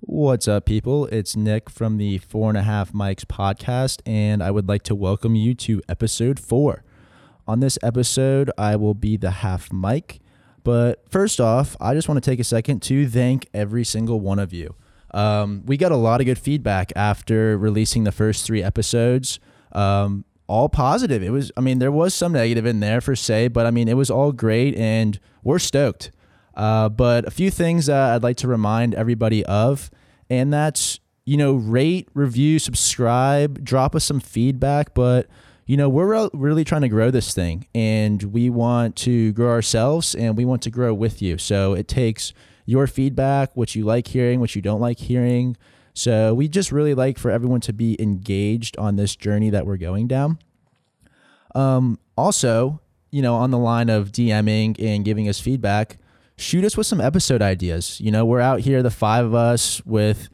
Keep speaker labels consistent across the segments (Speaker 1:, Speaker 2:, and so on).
Speaker 1: What's up, people? It's Nick from the Four and a Half Mics podcast, and I would like to welcome you to episode four. On this episode, I will be the half mic. But first off, I just want to take a second to thank every single one of you. Um, we got a lot of good feedback after releasing the first three episodes. Um, all positive. It was, I mean, there was some negative in there for say, but I mean, it was all great, and we're stoked. Uh, but a few things uh, I'd like to remind everybody of, and that's, you know, rate, review, subscribe, drop us some feedback. But, you know, we're re- really trying to grow this thing and we want to grow ourselves and we want to grow with you. So it takes your feedback, what you like hearing, what you don't like hearing. So we just really like for everyone to be engaged on this journey that we're going down. Um, also, you know, on the line of DMing and giving us feedback, shoot us with some episode ideas. You know, we're out here, the five of us, with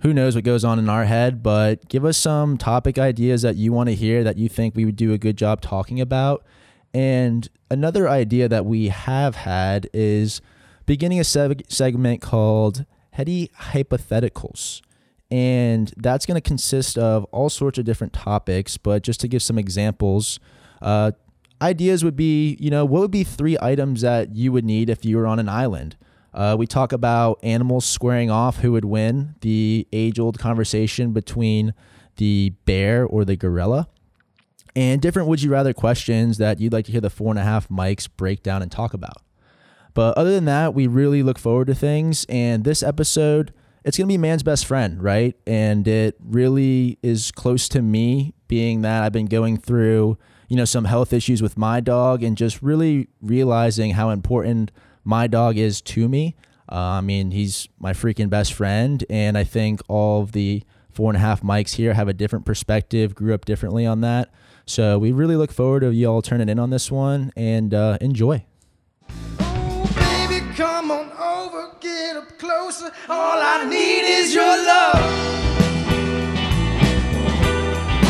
Speaker 1: who knows what goes on in our head, but give us some topic ideas that you want to hear that you think we would do a good job talking about. And another idea that we have had is beginning a seg- segment called Heady Hypotheticals. And that's going to consist of all sorts of different topics, but just to give some examples, uh, ideas would be, you know, what would be three items that you would need if you were on an island? Uh, we talk about animals squaring off who would win, the age old conversation between the bear or the gorilla, and different would you rather questions that you'd like to hear the four and a half mics break down and talk about. But other than that, we really look forward to things. And this episode, it's going to be man's best friend, right? And it really is close to me, being that I've been going through you know, some health issues with my dog and just really realizing how important my dog is to me. Uh, I mean, he's my freaking best friend. And I think all of the four and a half mics here have a different perspective, grew up differently on that. So we really look forward to you all turning in on this one and uh, enjoy.
Speaker 2: Oh, baby, come on over, get up closer. All I need is your love.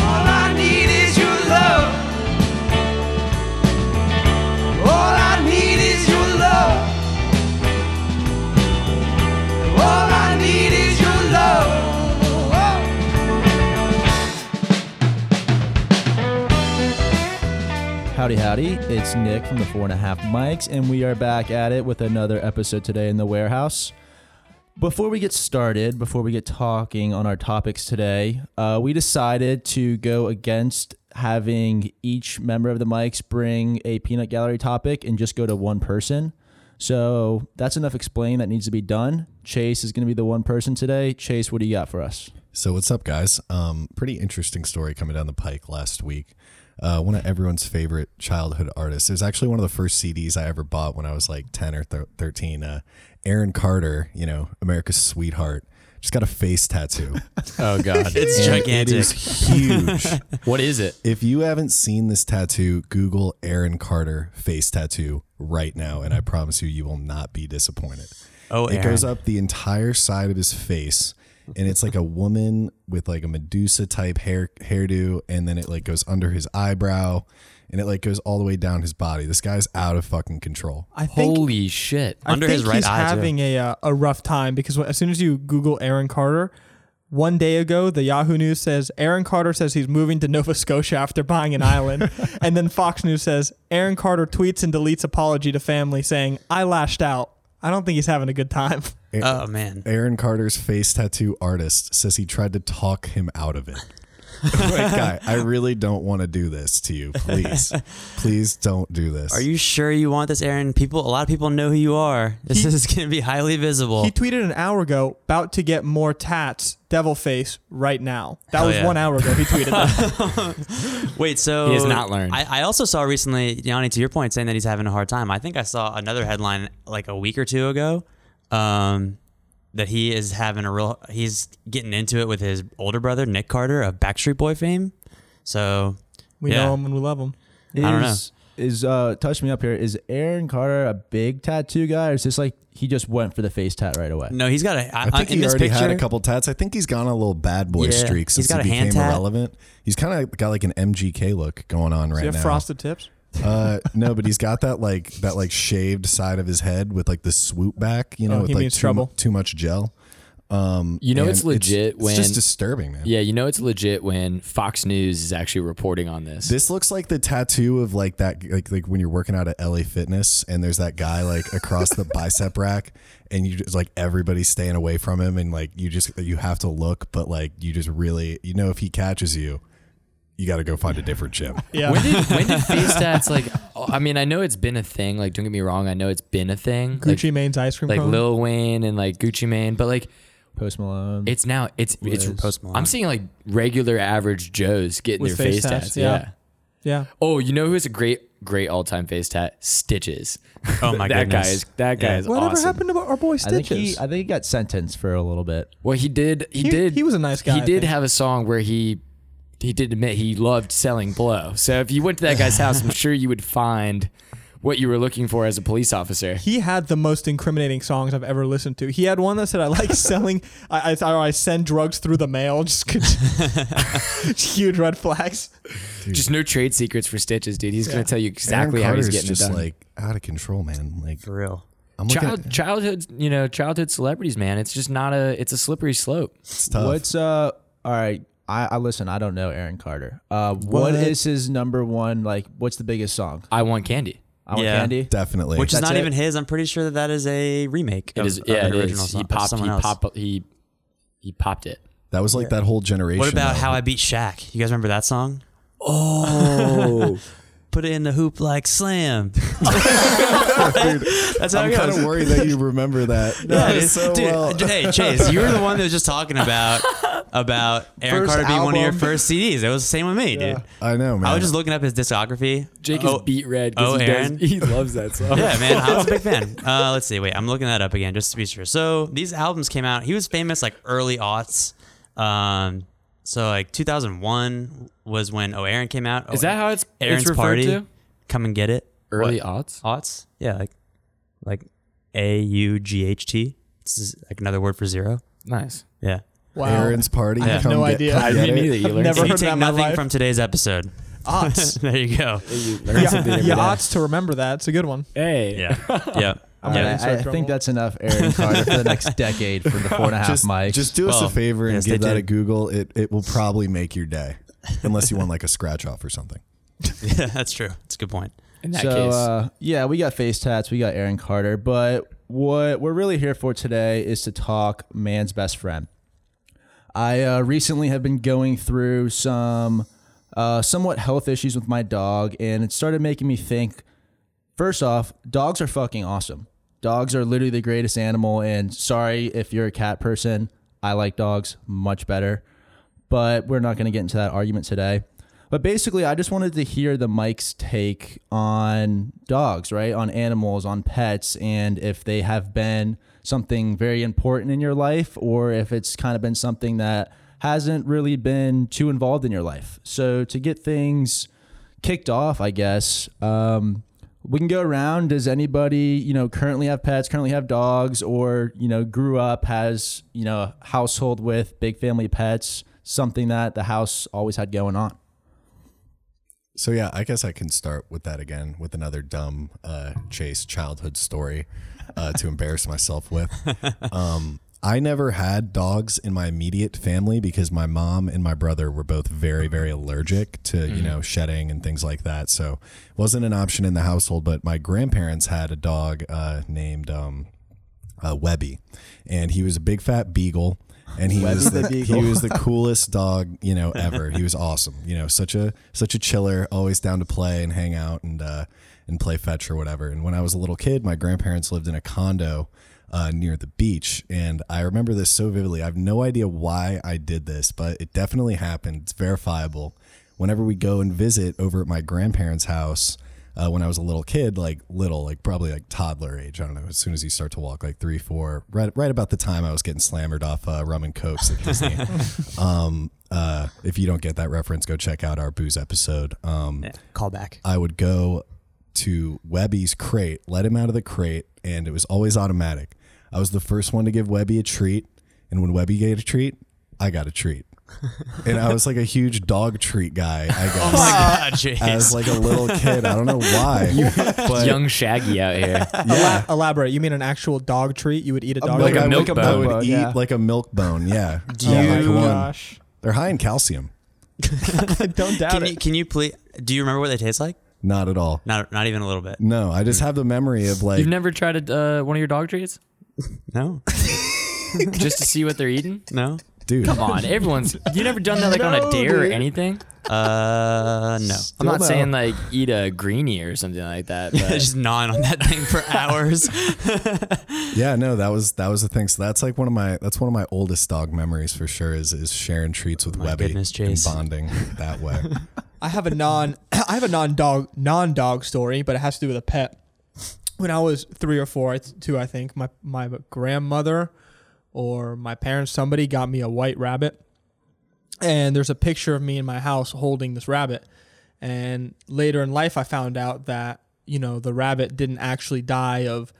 Speaker 2: All I need is your love.
Speaker 1: Howdy, howdy. It's Nick from the Four and a Half Mics, and we are back at it with another episode today in the warehouse. Before we get started, before we get talking on our topics today, uh, we decided to go against having each member of the mics bring a peanut gallery topic and just go to one person. So that's enough explain that needs to be done. Chase is going to be the one person today. Chase, what do you got for us?
Speaker 3: So what's up, guys? Um, pretty interesting story coming down the pike last week. Uh, one of everyone's favorite childhood artists. It was actually one of the first CDs I ever bought when I was like ten or th- thirteen. Uh, Aaron Carter, you know, America's sweetheart, just got a face tattoo.
Speaker 4: Oh god, it's
Speaker 3: And
Speaker 4: gigantic.
Speaker 3: It is huge.
Speaker 4: what is it?
Speaker 3: if you haven't seen this tattoo, Google Aaron Carter face tattoo right now, and I promise you, you will not be disappointed.
Speaker 4: Oh,
Speaker 3: it
Speaker 4: Aaron.
Speaker 3: goes up the entire side of his face and it's like a woman with like a medusa type hair hairdo and then it like goes under his eyebrow and it like goes all the way down his body this guy's out of fucking control
Speaker 5: I think
Speaker 4: Holy shit!
Speaker 5: I
Speaker 4: Under
Speaker 5: think
Speaker 4: his right
Speaker 5: he's
Speaker 4: eye. too.
Speaker 5: having a uh, a rough time because when- as soon as you Google Aaron Carter, one day ago the Yahoo News says Aaron Carter says he's moving to Nova Scotia after buying an island, and then Fox News says Aaron Carter tweets and deletes apology to family saying I lashed out. I don't think he's having a good time.
Speaker 4: Oh man.
Speaker 3: aaron carter's face tattoo artist says he tried to talk him out of it like guy i really don't want to do this to you please please don't do this
Speaker 4: Are you sure you want this, Aaron? People, a lot of people know who you are. This
Speaker 5: He-
Speaker 4: is going to be highly visible.
Speaker 5: He tweeted an hour ago about to get more tats, devil face right now. That
Speaker 4: Hell
Speaker 5: was
Speaker 4: yeah.
Speaker 5: one hour ago. He tweeted that.
Speaker 4: Wait, so
Speaker 6: He has not learned.
Speaker 4: I, I also saw recently, Yanni, to your point, saying that he's having a hard time. I think I saw another headline like a week or two ago, um, that he is having a real. He's getting into it with his older brother Nick Carter of Backstreet Boy fame. So
Speaker 5: We
Speaker 4: Yeah.
Speaker 5: know him and we love him.
Speaker 1: Is,
Speaker 4: I don't know.
Speaker 1: Is uh touch me up here? Is Aaron Carter a big tattoo guy, or is this like he just went for the face tat right away?
Speaker 4: no, he's got a. I,
Speaker 3: I think
Speaker 4: in
Speaker 3: he already
Speaker 4: picture,
Speaker 3: had a couple tats. I think he's gone on a little bad boy
Speaker 4: Yeah,
Speaker 3: streak
Speaker 4: he's
Speaker 3: since
Speaker 4: got
Speaker 3: he
Speaker 4: a hand
Speaker 3: became
Speaker 4: tat.
Speaker 3: irrelevant. He's kind of got like an MGK look going on
Speaker 5: Does
Speaker 3: right
Speaker 5: he have
Speaker 3: now.
Speaker 5: frosted tips?
Speaker 3: Uh, no, but he's got that like that like shaved side of his head with like the swoop back, you know,
Speaker 5: Oh,
Speaker 3: with
Speaker 5: he
Speaker 3: like
Speaker 5: means
Speaker 3: too,
Speaker 5: trouble.
Speaker 3: too much gel. Um,
Speaker 6: You know
Speaker 3: and
Speaker 6: it's legit
Speaker 3: it's,
Speaker 6: when-
Speaker 3: just disturbing, man.
Speaker 6: Yeah, you know it's legit when Fox News is actually reporting on this.
Speaker 3: This looks like the tattoo of like that, like like when you're working out at LA Fitness and there's that guy like across the bicep rack, and you just like everybody's staying away from him, and like you just you have to look, but like you just really you know if he catches you, you got to go find a different gym.
Speaker 5: Yeah.
Speaker 6: when did when did face tats like? I mean, I know it's been a thing. Like, don't get me wrong. I know it's been a thing. Like,
Speaker 5: Gucci Mane's ice cream
Speaker 6: like
Speaker 5: cone.
Speaker 6: Lil Wayne and like Gucci Mane, but like
Speaker 1: Post Malone.
Speaker 6: it's now it's it's
Speaker 4: Post Malone.
Speaker 6: I'm seeing like regular average Joes getting
Speaker 5: With
Speaker 6: their
Speaker 5: face
Speaker 6: face,
Speaker 5: tats,
Speaker 6: tats.
Speaker 5: yeah.
Speaker 6: Yeah.
Speaker 5: yeah.
Speaker 6: Oh, you know who has a great great all time face tat? Stitches.
Speaker 4: Oh my god.
Speaker 6: that
Speaker 4: goodness.
Speaker 6: guy is that guy
Speaker 4: Yeah.
Speaker 6: is
Speaker 5: Whatever
Speaker 6: awesome.
Speaker 5: happened to our boy
Speaker 1: I think
Speaker 5: Stitches?
Speaker 1: he I think he got sentenced for a little bit.
Speaker 6: Well, he did. He,
Speaker 5: He-
Speaker 6: did.
Speaker 5: he was a nice guy,
Speaker 6: He
Speaker 5: I
Speaker 6: did
Speaker 5: think.
Speaker 6: have a song where he he did admit he loved selling blow. So if you went to that guy's house, I'm sure you would find what you were looking for as a police officer.
Speaker 5: he had the most incriminating songs I've ever listened to. He had one that said, "I like selling. I, I thought I send drugs through the mail." Just, just huge red flags.
Speaker 6: Just no trade secrets for Stitches, dude. He's
Speaker 5: Yeah.
Speaker 6: gonna tell you exactly how he's
Speaker 3: Carter's
Speaker 6: getting it done.
Speaker 3: like out of control, man. Like
Speaker 4: For real.
Speaker 3: I'm looking
Speaker 6: Child,
Speaker 3: at
Speaker 6: childhood, you know, childhood celebrities, man. It's just not a. It's a slippery slope.
Speaker 3: it's tough.
Speaker 1: What's uh all right. I, I listen, I don't know Aaron Carter. Uh what
Speaker 3: What?
Speaker 1: is his number one like what's the biggest song?
Speaker 6: I want candy.
Speaker 1: I want
Speaker 4: Yeah.
Speaker 1: candy.
Speaker 3: Definitely.
Speaker 4: Which is
Speaker 1: That's
Speaker 4: not
Speaker 1: it?
Speaker 4: even his. I'm pretty sure that that is a remake.
Speaker 6: It
Speaker 4: of,
Speaker 6: is.
Speaker 4: of
Speaker 6: Yeah,
Speaker 4: an
Speaker 6: it
Speaker 4: original
Speaker 6: is.
Speaker 4: song.
Speaker 6: He
Speaker 4: of
Speaker 6: popped. He
Speaker 4: someone else.
Speaker 6: popped. He he popped it.
Speaker 3: that was like that whole generation.
Speaker 4: What about
Speaker 3: though.
Speaker 4: How I Beat Shaq? You guys remember that song?
Speaker 6: Oh,
Speaker 4: Put it in the hoop like slam. That's how
Speaker 3: I'm
Speaker 4: it
Speaker 3: kind
Speaker 4: goes.
Speaker 3: of worried that you remember that.
Speaker 4: Yeah,
Speaker 3: That
Speaker 4: dude,
Speaker 3: is so
Speaker 4: dude,
Speaker 3: well.
Speaker 4: hey Chase, you were the one that was just talking about about Aaron
Speaker 1: First
Speaker 4: Carter being one of your
Speaker 1: album.
Speaker 4: first CDs. It was the same with me, dude.
Speaker 3: I know, man.
Speaker 4: I was just looking up his discography.
Speaker 6: Jake
Speaker 4: oh,
Speaker 6: is beet red
Speaker 4: oh,
Speaker 6: he, does-
Speaker 4: Aaron?
Speaker 6: he loves that song.
Speaker 4: Yeah, man, I was a big fan. Uh, let's see. Wait, I'm looking that up again just to be sure. So these albums came out. He was famous like early aughts. Um, so like 2001 was when Oh Aaron came out.
Speaker 6: Is
Speaker 4: Oh,
Speaker 6: that how it's
Speaker 4: Aaron's
Speaker 6: it's referred
Speaker 4: Party?
Speaker 6: to?
Speaker 4: Come and get it.
Speaker 6: Early
Speaker 4: What?
Speaker 6: aughts.
Speaker 4: Aughts? Yeah, like like A U G H T. This is like another word for zero.
Speaker 6: Nice.
Speaker 4: Yeah.
Speaker 5: Wow.
Speaker 3: Aaron's party.
Speaker 5: I have
Speaker 3: Come
Speaker 5: no
Speaker 3: get-
Speaker 5: idea. I
Speaker 3: get
Speaker 6: didn't either. You
Speaker 5: I've
Speaker 6: learned
Speaker 5: never
Speaker 4: If you
Speaker 5: heard that
Speaker 4: take
Speaker 5: in my
Speaker 4: nothing
Speaker 5: life.
Speaker 4: from today's episode,
Speaker 5: Aughts.
Speaker 4: there you go.
Speaker 6: You learned something
Speaker 5: yeah,
Speaker 6: every
Speaker 5: yeah,
Speaker 6: day.
Speaker 5: oughts to remember that. It's a good one.
Speaker 6: Hey.
Speaker 4: Yeah. yeah.
Speaker 1: All
Speaker 4: Yeah.
Speaker 1: I, I think that's enough Aaron Carter for the next decade for the four and a half
Speaker 3: Just,
Speaker 1: mics.
Speaker 3: just do us
Speaker 4: Well,
Speaker 3: a favor and
Speaker 4: yeah, stay
Speaker 3: give that a. Google. It it will probably make your day, unless you want like a scratch off or something.
Speaker 4: Yeah, that's true. That's a good point.
Speaker 6: In that
Speaker 1: so
Speaker 6: case,
Speaker 1: uh, yeah, we got face tats, we got Aaron Carter, but what we're really here for today is to talk man's best friend. I uh, recently have been going through some uh, somewhat health issues with my dog, and it started making me think. First off, dogs are fucking awesome. Dogs are literally the greatest animal, and sorry if you're a cat person. I like dogs much better, but we're not going to get into that argument today. But basically, I just wanted to hear the Mics' take on dogs, right? On animals, on pets, and if they have been something very important in your life or if it's kind of been something that hasn't really been too involved in your life. So, to get things kicked off, I guess, um, we can go around. Does anybody, you know, currently have pets, currently have dogs, or, you know, grew up, has, you know, a household with big family pets, something that the house always had going on?
Speaker 3: So yeah, I guess I can start with that again with another dumb uh, Chase childhood story uh, to embarrass myself with. Um, I never had dogs in my immediate family because my mom and my brother were both very, very allergic to you know shedding and things like that. So wasn't an option in the household. But my grandparents had a dog uh, named um, uh, Webby, and he was a big fat beagle. And he was
Speaker 1: the,
Speaker 3: the he was the coolest dog you know ever. He was awesome. You know, such a such a chiller, always down to play and hang out and uh, and play fetch or whatever. And when I was a little kid, my grandparents lived in a condo uh, near the beach, and I remember this so vividly. I have no idea why I did this, but it definitely happened. It's verifiable. Whenever we go and visit over at my grandparents' house, uh, when I was a little kid, like little, like probably like toddler age. I don't know. As soon as you start to walk, like three, four, right, right about the time I was getting slammered off uh, rum and cokes at Disney. um, uh, if you don't get that reference, go check out our booze episode. Um,
Speaker 4: Yeah. Call back.
Speaker 3: I would go to Webby's crate, let him out of the crate, and it was always automatic. I was the first one to give Webby a treat, and when Webby gave a treat, I got a treat. And I was like a huge dog treat guy. I guess.
Speaker 4: Oh my god, jeez.
Speaker 3: As like a little kid, I don't know why, but
Speaker 6: Young Shaggy out here.
Speaker 3: yeah,
Speaker 5: Elaborate. You mean an actual dog treat? You would eat a dog
Speaker 3: like
Speaker 5: treat?
Speaker 3: I
Speaker 6: milk
Speaker 3: would,
Speaker 6: bone.
Speaker 3: I would eat
Speaker 1: yeah.
Speaker 3: like a milk bone. Yeah,
Speaker 5: Do
Speaker 3: Yeah,
Speaker 5: you?
Speaker 3: like one.
Speaker 5: gosh.
Speaker 3: They're high in calcium.
Speaker 5: I don't doubt
Speaker 4: can
Speaker 5: it.
Speaker 4: you can you please? Do you remember what they taste like?
Speaker 3: Not at all.
Speaker 4: Not not even a little bit.
Speaker 3: No, I just have the memory of like
Speaker 6: You've never tried a, uh, one of your dog treats
Speaker 4: No,
Speaker 6: just to see what they're eating?
Speaker 4: no.
Speaker 3: Dude.
Speaker 6: Come on, everyone's. You never done that like on a
Speaker 5: No,
Speaker 6: dare or anything?
Speaker 4: Uh, no.
Speaker 6: I'm not
Speaker 3: no.
Speaker 6: saying like eat a greenie or something like that. But
Speaker 4: Just gnawing on that thing for hours.
Speaker 3: Yeah, no, that was that was the thing. So that's like one of my that's one of my oldest dog memories for sure. Is is sharing treats with
Speaker 4: My
Speaker 3: Webby
Speaker 4: goodness,
Speaker 3: and
Speaker 4: Chase.
Speaker 3: bonding that way.
Speaker 5: I have a non I have a non dog non dog story, but it has to do with a pet. When I was three or four, it's two I think, my my grandmother or my parents, somebody got me a white rabbit. And there's a picture of me in my house holding this rabbit. And later in life I found out that, you know, the rabbit didn't actually die of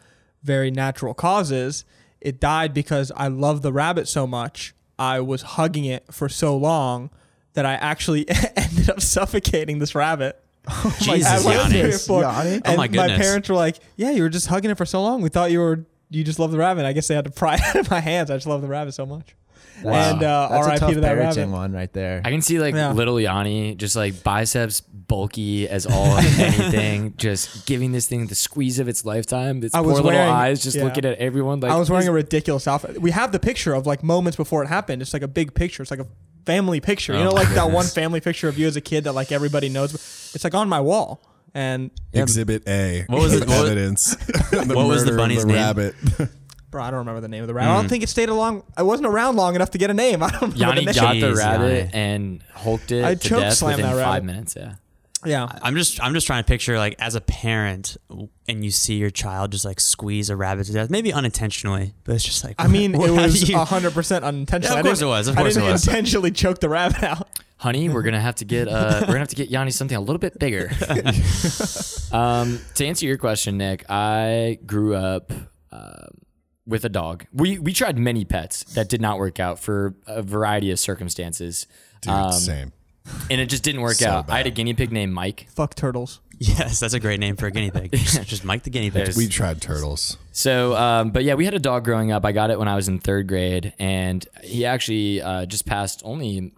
Speaker 5: very natural causes. It died because I loved the rabbit so much. I was hugging it for so long that I actually ended up suffocating this rabbit.
Speaker 4: Jesus,
Speaker 5: I was
Speaker 4: Yanni.
Speaker 5: three or
Speaker 1: oh
Speaker 5: And
Speaker 4: Oh my goodness.
Speaker 5: parents were like, "Yeah, you were just hugging it for so long. We thought you were you just love the rabbit." I guess they had to pry it out of my hands. I just love the rabbit so much. And uh,
Speaker 1: That's a
Speaker 5: R.I.P.
Speaker 1: tough
Speaker 5: to that
Speaker 1: parenting
Speaker 5: rabbit.
Speaker 1: one right there.
Speaker 6: I can see like
Speaker 5: Yeah.
Speaker 6: little Yanni just like biceps bulky as all anything, just giving this thing the squeeze of its lifetime. Its
Speaker 5: I
Speaker 6: poor
Speaker 5: was
Speaker 6: little
Speaker 5: wearing-
Speaker 6: eyes just
Speaker 5: yeah.
Speaker 6: looking at everyone like
Speaker 5: I was wearing a ridiculous outfit. We have the picture of like moments before it happened. It's like a big picture. It's like a family picture. You
Speaker 4: Oh
Speaker 5: know,
Speaker 4: my
Speaker 5: like that one
Speaker 4: goodness.
Speaker 5: family picture of you as a kid that like everybody knows. It's like on my wall. And
Speaker 3: Exhibit A.
Speaker 4: What was the what
Speaker 3: evidence? the
Speaker 4: what was the
Speaker 3: murder of
Speaker 4: bunny's name?
Speaker 3: Rabbit.
Speaker 5: bro, I don't remember the name of the rabbit. I don't mm. think it stayed along. I wasn't around long enough to get a name. I don't remember
Speaker 6: Yanni
Speaker 5: the name.
Speaker 6: got the
Speaker 4: Jeez,
Speaker 6: rabbit
Speaker 4: Yanni.
Speaker 6: and hulked it
Speaker 5: I
Speaker 6: to
Speaker 5: choke
Speaker 6: death
Speaker 5: slammed
Speaker 6: within
Speaker 5: that
Speaker 6: five minutes. Yeah.
Speaker 5: Yeah.
Speaker 4: I'm just I'm just trying to picture like as a parent and you see your child just like squeeze a rabbit to death, maybe unintentionally, but it's just like
Speaker 5: I mean,
Speaker 4: what-
Speaker 5: it
Speaker 4: how do
Speaker 5: was
Speaker 4: you-
Speaker 5: hundred percent unintentional.
Speaker 4: Yeah, of
Speaker 5: I
Speaker 4: course
Speaker 5: didn't-
Speaker 4: it was, of
Speaker 5: I
Speaker 4: course it
Speaker 5: didn't
Speaker 4: was.
Speaker 5: intentionally choke the rabbit out.
Speaker 6: Honey, we're gonna have to get uh we're gonna have to get Yanni something a little bit bigger. um, to answer your question, Nick, I grew up uh, with a dog. We we tried many pets that did not work out for a variety of circumstances,
Speaker 3: Dude,
Speaker 6: Um,
Speaker 3: same.
Speaker 6: and it just didn't work
Speaker 3: So
Speaker 6: out. I had a guinea pig named Mike.
Speaker 5: Fuck turtles.
Speaker 4: Yes, that's a great name for a guinea pig. Just, just Mike the guinea pig.
Speaker 6: There's-
Speaker 3: We tried turtles.
Speaker 6: So, um, but yeah, we had a dog growing up. I got it when I was in third grade, and he actually uh, just passed only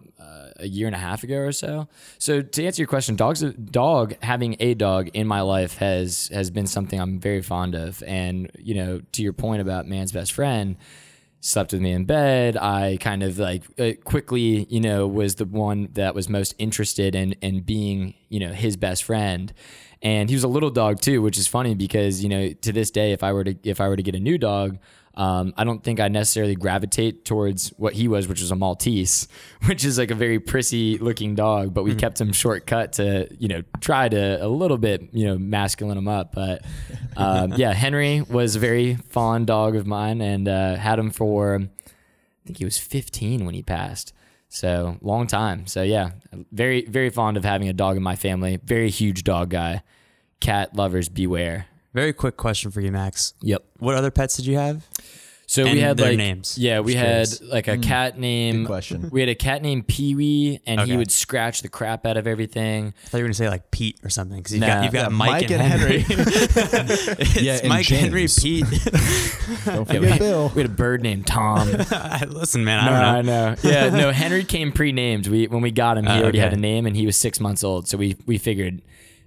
Speaker 6: a year and a half ago or so. So, to answer your question, dogs, dog having a dog in my life has has been something I'm very fond of. And you know, to your point about man's best friend, slept with me in bed. I kind of like uh, quickly, you know, was the one that was most interested in in being, you know, his best friend. And he was a little dog too, which is funny because you know to this day, if I were to if I were to get a new dog, um, I don't think I necessarily gravitate towards what he was, which was a Maltese, which is like a very prissy looking dog. But we kept him shortcut to you know try to a little bit you know masculine him up. But um, yeah, Henry was a very fond dog of mine and uh, had him for I think he was 15 when he passed. So long time. So yeah, very very fond of having a dog in my family. Very huge dog guy. Cat lovers beware.
Speaker 4: Very quick question for you, Max.
Speaker 6: Yep.
Speaker 4: What other pets did you have?
Speaker 6: So
Speaker 4: And
Speaker 6: we had
Speaker 4: their
Speaker 6: like
Speaker 4: names.
Speaker 6: Yeah, we had like a hmm. cat named.
Speaker 1: Good question.
Speaker 6: We had a cat named Pee Wee, and he would scratch the crap out of everything.
Speaker 4: I thought you were gonna say like Pete or something because you've
Speaker 6: Nah.
Speaker 4: got you've got
Speaker 1: Yeah,
Speaker 4: Mike,
Speaker 1: Mike
Speaker 4: and
Speaker 1: and
Speaker 4: Henry. it's
Speaker 3: Yeah, and
Speaker 4: Mike, Henry, Pete.
Speaker 1: Don't
Speaker 6: Yeah, we,
Speaker 1: Bill.
Speaker 6: we had a bird named Tom.
Speaker 4: Listen, man, I
Speaker 6: no,
Speaker 4: don't know.
Speaker 6: I know. Yeah, no. Henry came pre-named. We when we got him, he
Speaker 4: Oh,
Speaker 6: already had a name, and he was six months old. So we we figured.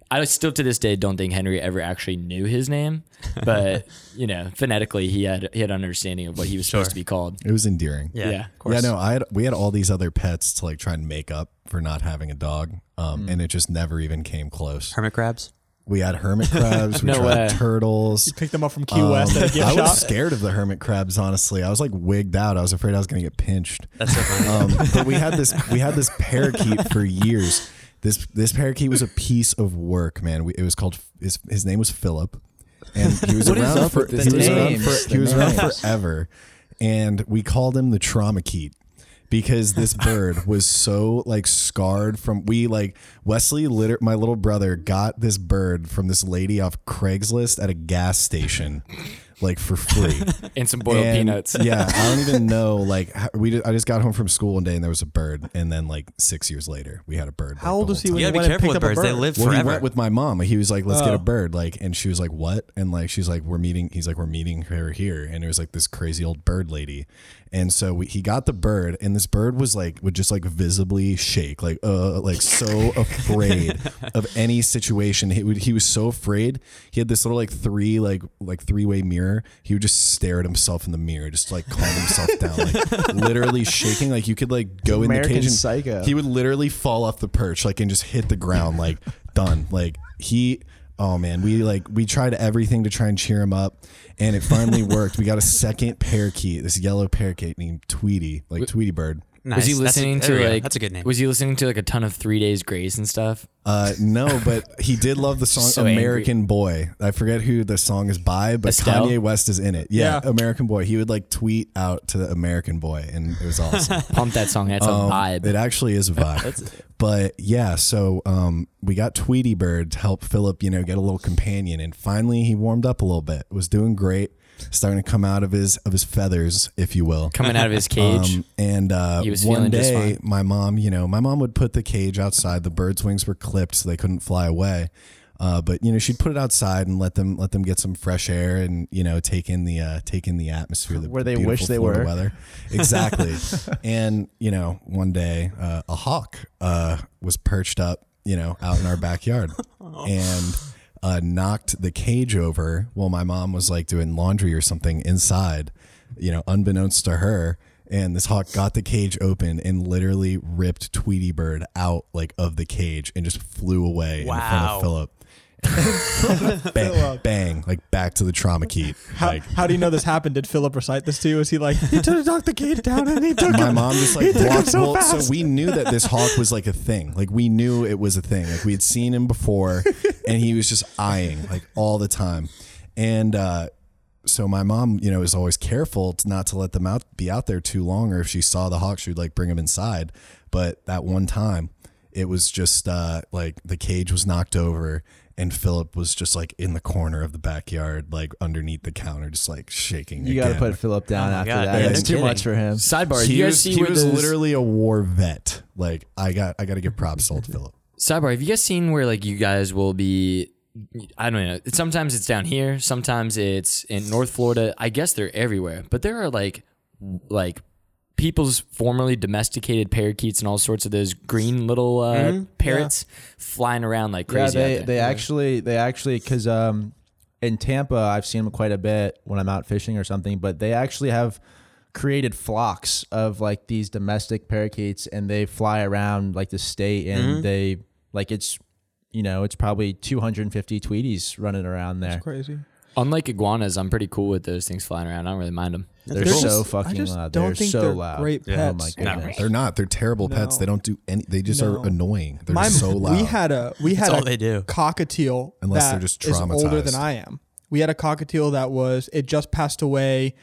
Speaker 6: I still to this day don't think Henry ever actually knew his name, but you know, phonetically he had he had an understanding of what he was supposed to be called.
Speaker 3: It was endearing.
Speaker 4: Yeah,
Speaker 6: Yeah.
Speaker 4: of course.
Speaker 3: Yeah, no, I had we had all these other pets to like try and make up for not having a dog, um,
Speaker 6: Mm.
Speaker 3: and it just never even came close.
Speaker 4: Hermit crabs.
Speaker 3: We had hermit crabs, we
Speaker 6: No
Speaker 3: tried
Speaker 6: way.
Speaker 3: turtles.
Speaker 5: You picked them up from Key West
Speaker 3: Um,
Speaker 5: at a gift
Speaker 3: I was
Speaker 5: shop.
Speaker 3: scared of the hermit crabs. Honestly, I was like wigged out. I was afraid I was going to get pinched.
Speaker 4: That's so funny.
Speaker 3: Um, but we had this we had this parakeet for years. This this parakeet was a piece of work, man. We, it was called his, his name was Philip, and he was
Speaker 6: What is
Speaker 3: around
Speaker 6: up
Speaker 3: for
Speaker 6: with
Speaker 3: he was around
Speaker 1: names?
Speaker 3: for
Speaker 1: The
Speaker 3: he was around
Speaker 1: names.
Speaker 3: forever, and we called him the trauma keet because this bird was so like scarred from we like Wesley liter- my little brother got this bird from this lady off Craigslist at a gas station like for free.
Speaker 6: and some boiled
Speaker 3: And,
Speaker 6: peanuts.
Speaker 3: yeah, I don't even know. Like we, just, I just got home from school one day and there was a bird, and then like six years later we had a bird.
Speaker 5: How
Speaker 3: like,
Speaker 5: old
Speaker 3: the
Speaker 5: was he
Speaker 3: whole
Speaker 5: when
Speaker 4: You
Speaker 5: you
Speaker 4: gotta be careful
Speaker 5: picked
Speaker 4: with
Speaker 5: up a
Speaker 4: birds. They
Speaker 5: bird?
Speaker 4: live
Speaker 3: Well, he went with my mom. He was like, "Let's get
Speaker 5: Oh.
Speaker 3: a bird." Like, and she was like, "What?" And like, she's like, "We're meeting." He's like, "We're meeting her here." And it was like this crazy old bird lady. And so we, he got the bird, and this bird was like, would just like visibly shake, like, uh, like so afraid of any situation. He would, he was so afraid. He had this little like three, like, like three way mirror. He would just stare at himself in the mirror, just like calm himself down, like literally shaking. Like you could like go in the cage and
Speaker 1: Psycho.
Speaker 3: he would literally fall off the perch like and just hit the ground like done like he oh man. We like we tried everything to try and cheer him up and it finally worked. We got a second parakeet this yellow parakeet named tweety like tweety bird
Speaker 4: Nice.
Speaker 6: Was he
Speaker 4: That's a-
Speaker 6: listening to like?
Speaker 4: That's a good name.
Speaker 6: Was he listening to like a ton of Three Days Grace and stuff?
Speaker 3: uh no but he did love the song
Speaker 6: So angry.
Speaker 3: american boy i forget who the song is by but
Speaker 6: Estelle?
Speaker 3: kanye west is in it yeah,
Speaker 5: Yeah.
Speaker 3: american boy he would like tweet out to the american boy and it was awesome
Speaker 6: Pump that song. That's
Speaker 3: Um,
Speaker 6: a vibe.
Speaker 3: It actually is a vibe. but yeah, so um, we got Tweety Bird to help Philip, you know, get a little companion, and finally he warmed up a little bit. Was doing great, starting to come out of his of his feathers, if you will.
Speaker 6: Coming out of his cage.
Speaker 3: Um, and uh,
Speaker 6: He was
Speaker 3: one
Speaker 6: feeling just
Speaker 3: day,
Speaker 6: fine.
Speaker 3: my mom, you know, my mom would put the cage outside. The birds' wings were clipped, so they couldn't fly away. Uh, but you know, she'd put it outside and let them let them get some fresh air and you know take in the uh, take in the atmosphere. The
Speaker 1: Where they
Speaker 3: beautiful
Speaker 1: wish they
Speaker 3: Florida
Speaker 1: were.
Speaker 3: Weather. Exactly. and you know, one day uh, a hawk uh, was perched up, you know, out in our backyard, and uh, knocked the cage over while my mom was like doing laundry or something inside, you know, unbeknownst to her. And this hawk got the cage open and literally ripped Tweety Bird out like of the cage and just flew away in front of Philip. bang, bang, like back to the trauma key.
Speaker 5: How,
Speaker 3: Like
Speaker 5: how do you know this happened? Did Philip recite this to you? Was he like, he took knocked the cage down and he took
Speaker 3: my
Speaker 5: him?
Speaker 3: mom just like
Speaker 5: He
Speaker 3: walked.
Speaker 5: so
Speaker 3: well,
Speaker 5: fast.
Speaker 3: so we knew that this hawk was like a thing. Like we knew it was a thing. Like we had seen him before, and he was just eyeing like all the time. And uh, so my mom, you know, is always careful to not to let them out be out there too long, or if she saw the hawk, she would like bring him inside. But that one time, it was just uh, like the cage was knocked over. And Philip was just like in the corner of the backyard, like underneath the counter, just like shaking.
Speaker 1: You got to put Philip down
Speaker 4: Oh
Speaker 1: after
Speaker 4: God,
Speaker 1: that.
Speaker 3: yeah,
Speaker 1: it's too
Speaker 4: kidding.
Speaker 1: much for him.
Speaker 6: Sidebar.
Speaker 3: he
Speaker 6: you guys
Speaker 3: was,
Speaker 6: see
Speaker 3: he
Speaker 6: where
Speaker 3: was
Speaker 6: those,
Speaker 3: literally a war vet. Like I got I got to give props to old Philip.
Speaker 6: Sidebar, have you guys seen where like you guys will be I don't know. Sometimes it's down here, sometimes it's in North Florida. I guess they're everywhere. But there are like like people's formerly domesticated parakeets and all sorts of those green little uh, parrots flying around like
Speaker 1: Yeah,
Speaker 6: crazy. out
Speaker 1: they
Speaker 6: there.
Speaker 1: they actually they actually because um in Tampa I've seen them quite a bit when I'm out fishing or something, but they actually have created flocks of like these domestic parakeets and they fly around like the state and they like it's you know it's probably 250 tweeties running around there.
Speaker 5: Crazy.
Speaker 6: Unlike iguanas, I'm pretty cool with those things flying around. I don't really mind them.
Speaker 1: They're,
Speaker 5: They're
Speaker 1: so
Speaker 5: just- I
Speaker 1: fucking
Speaker 5: just
Speaker 1: loud.
Speaker 5: don't
Speaker 1: they're
Speaker 5: think
Speaker 1: so
Speaker 5: they're
Speaker 1: loud.
Speaker 5: great
Speaker 1: Oh my
Speaker 5: pets.
Speaker 4: Not
Speaker 1: goodness.
Speaker 3: They're not. They're terrible pets. They don't do any. They just
Speaker 5: No.
Speaker 3: are annoying. They're
Speaker 5: My,
Speaker 3: just so loud.
Speaker 5: We had a we had
Speaker 4: all
Speaker 5: a
Speaker 4: they do.
Speaker 5: cockatiel
Speaker 3: Unless
Speaker 5: that
Speaker 3: they're just
Speaker 5: is older than. I am. We had a cockatiel that was it just passed away.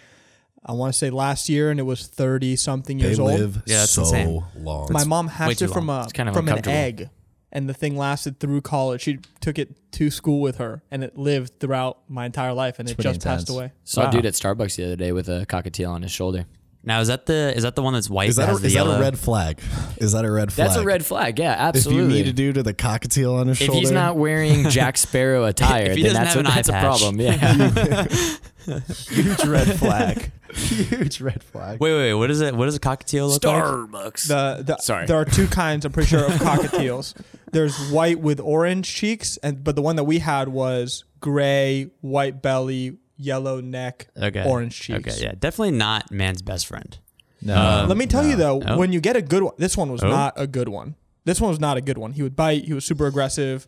Speaker 5: I want to say last year, and it was thirty something
Speaker 3: they
Speaker 5: years old.
Speaker 3: live
Speaker 4: Yeah, that's
Speaker 3: so
Speaker 4: insane.
Speaker 3: long.
Speaker 5: My mom
Speaker 4: way
Speaker 5: hatched it from
Speaker 4: long.
Speaker 5: a
Speaker 6: kind of
Speaker 5: from an
Speaker 6: uncomfortable.
Speaker 5: egg, and the thing lasted through college. She took it to school with her, and it lived throughout my entire life, and it
Speaker 1: pretty
Speaker 5: just passed
Speaker 1: intense.
Speaker 5: away.
Speaker 6: Saw
Speaker 4: Wow.
Speaker 6: a dude at Starbucks the other day with a cockatiel on his shoulder.
Speaker 4: Now is that the is that the one that's white
Speaker 3: is that,
Speaker 4: that
Speaker 3: a,
Speaker 4: the
Speaker 3: is that
Speaker 4: yellow?
Speaker 3: a red flag? Is that a red flag?
Speaker 6: That's a red flag. Yeah, absolutely.
Speaker 3: If
Speaker 6: absolutely.
Speaker 3: you meet a dude with a cockatiel on his
Speaker 6: if
Speaker 3: shoulder,
Speaker 6: he's not wearing Jack Sparrow attire,
Speaker 4: If he
Speaker 6: then
Speaker 4: doesn't
Speaker 6: that's,
Speaker 4: have
Speaker 6: a,
Speaker 4: eye
Speaker 6: that's a problem. Yeah.
Speaker 1: Huge red flag. Huge red flag.
Speaker 4: Wait, wait, wait, what is it? What does a cockatiel look like?
Speaker 6: Starbucks.
Speaker 5: The, the
Speaker 6: Sorry.
Speaker 5: there are two kinds. I'm pretty sure of cockatiels. There's white with orange cheeks, and but the one that we had was gray, white belly, yellow neck,
Speaker 4: Okay.
Speaker 5: orange cheeks.
Speaker 4: Okay, yeah, definitely not man's best friend.
Speaker 1: No.
Speaker 4: Um,
Speaker 5: Let me tell you though, when you get a good one, this one was
Speaker 4: Oh.
Speaker 5: not a good one. This one was not a good one. He would bite. He was super aggressive.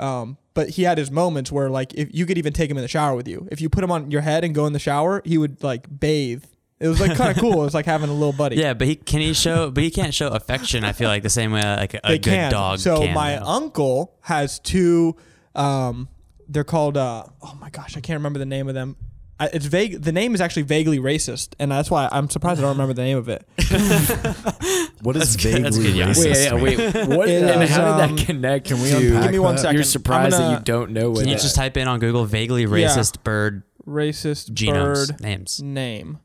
Speaker 5: Um, but he had his moments where like if you could even take him in the shower with you. If you put him on your head and go in the shower, he would like bathe. It was like kind of cool. It was like having a little buddy.
Speaker 4: Yeah, but he can he show, but he can't show affection. I feel like the same way like a, a good
Speaker 5: can.
Speaker 4: dog.
Speaker 5: So
Speaker 4: can,
Speaker 5: my
Speaker 4: though.
Speaker 5: uncle has two. Um, they're called. Uh, oh my gosh, I can't remember the name of them. I, it's vague. The name is actually vaguely racist, and that's why I'm surprised I don't remember the name of it.
Speaker 3: what is
Speaker 4: That's good- that's
Speaker 3: vaguely
Speaker 4: good, yeah.
Speaker 3: racist?
Speaker 6: Wait, yeah, wait. What?
Speaker 5: It
Speaker 6: and
Speaker 5: is,
Speaker 6: how did
Speaker 5: um,
Speaker 6: that connect?
Speaker 3: Can we unpack
Speaker 5: Give me one
Speaker 3: that?
Speaker 5: second.
Speaker 6: You're surprised
Speaker 5: I'm
Speaker 6: that you don't know what
Speaker 4: Can you
Speaker 6: that-
Speaker 4: just type in on Google vaguely
Speaker 5: Yeah.
Speaker 4: racist bird
Speaker 5: racist
Speaker 4: Genomes
Speaker 5: bird
Speaker 4: names.
Speaker 5: name.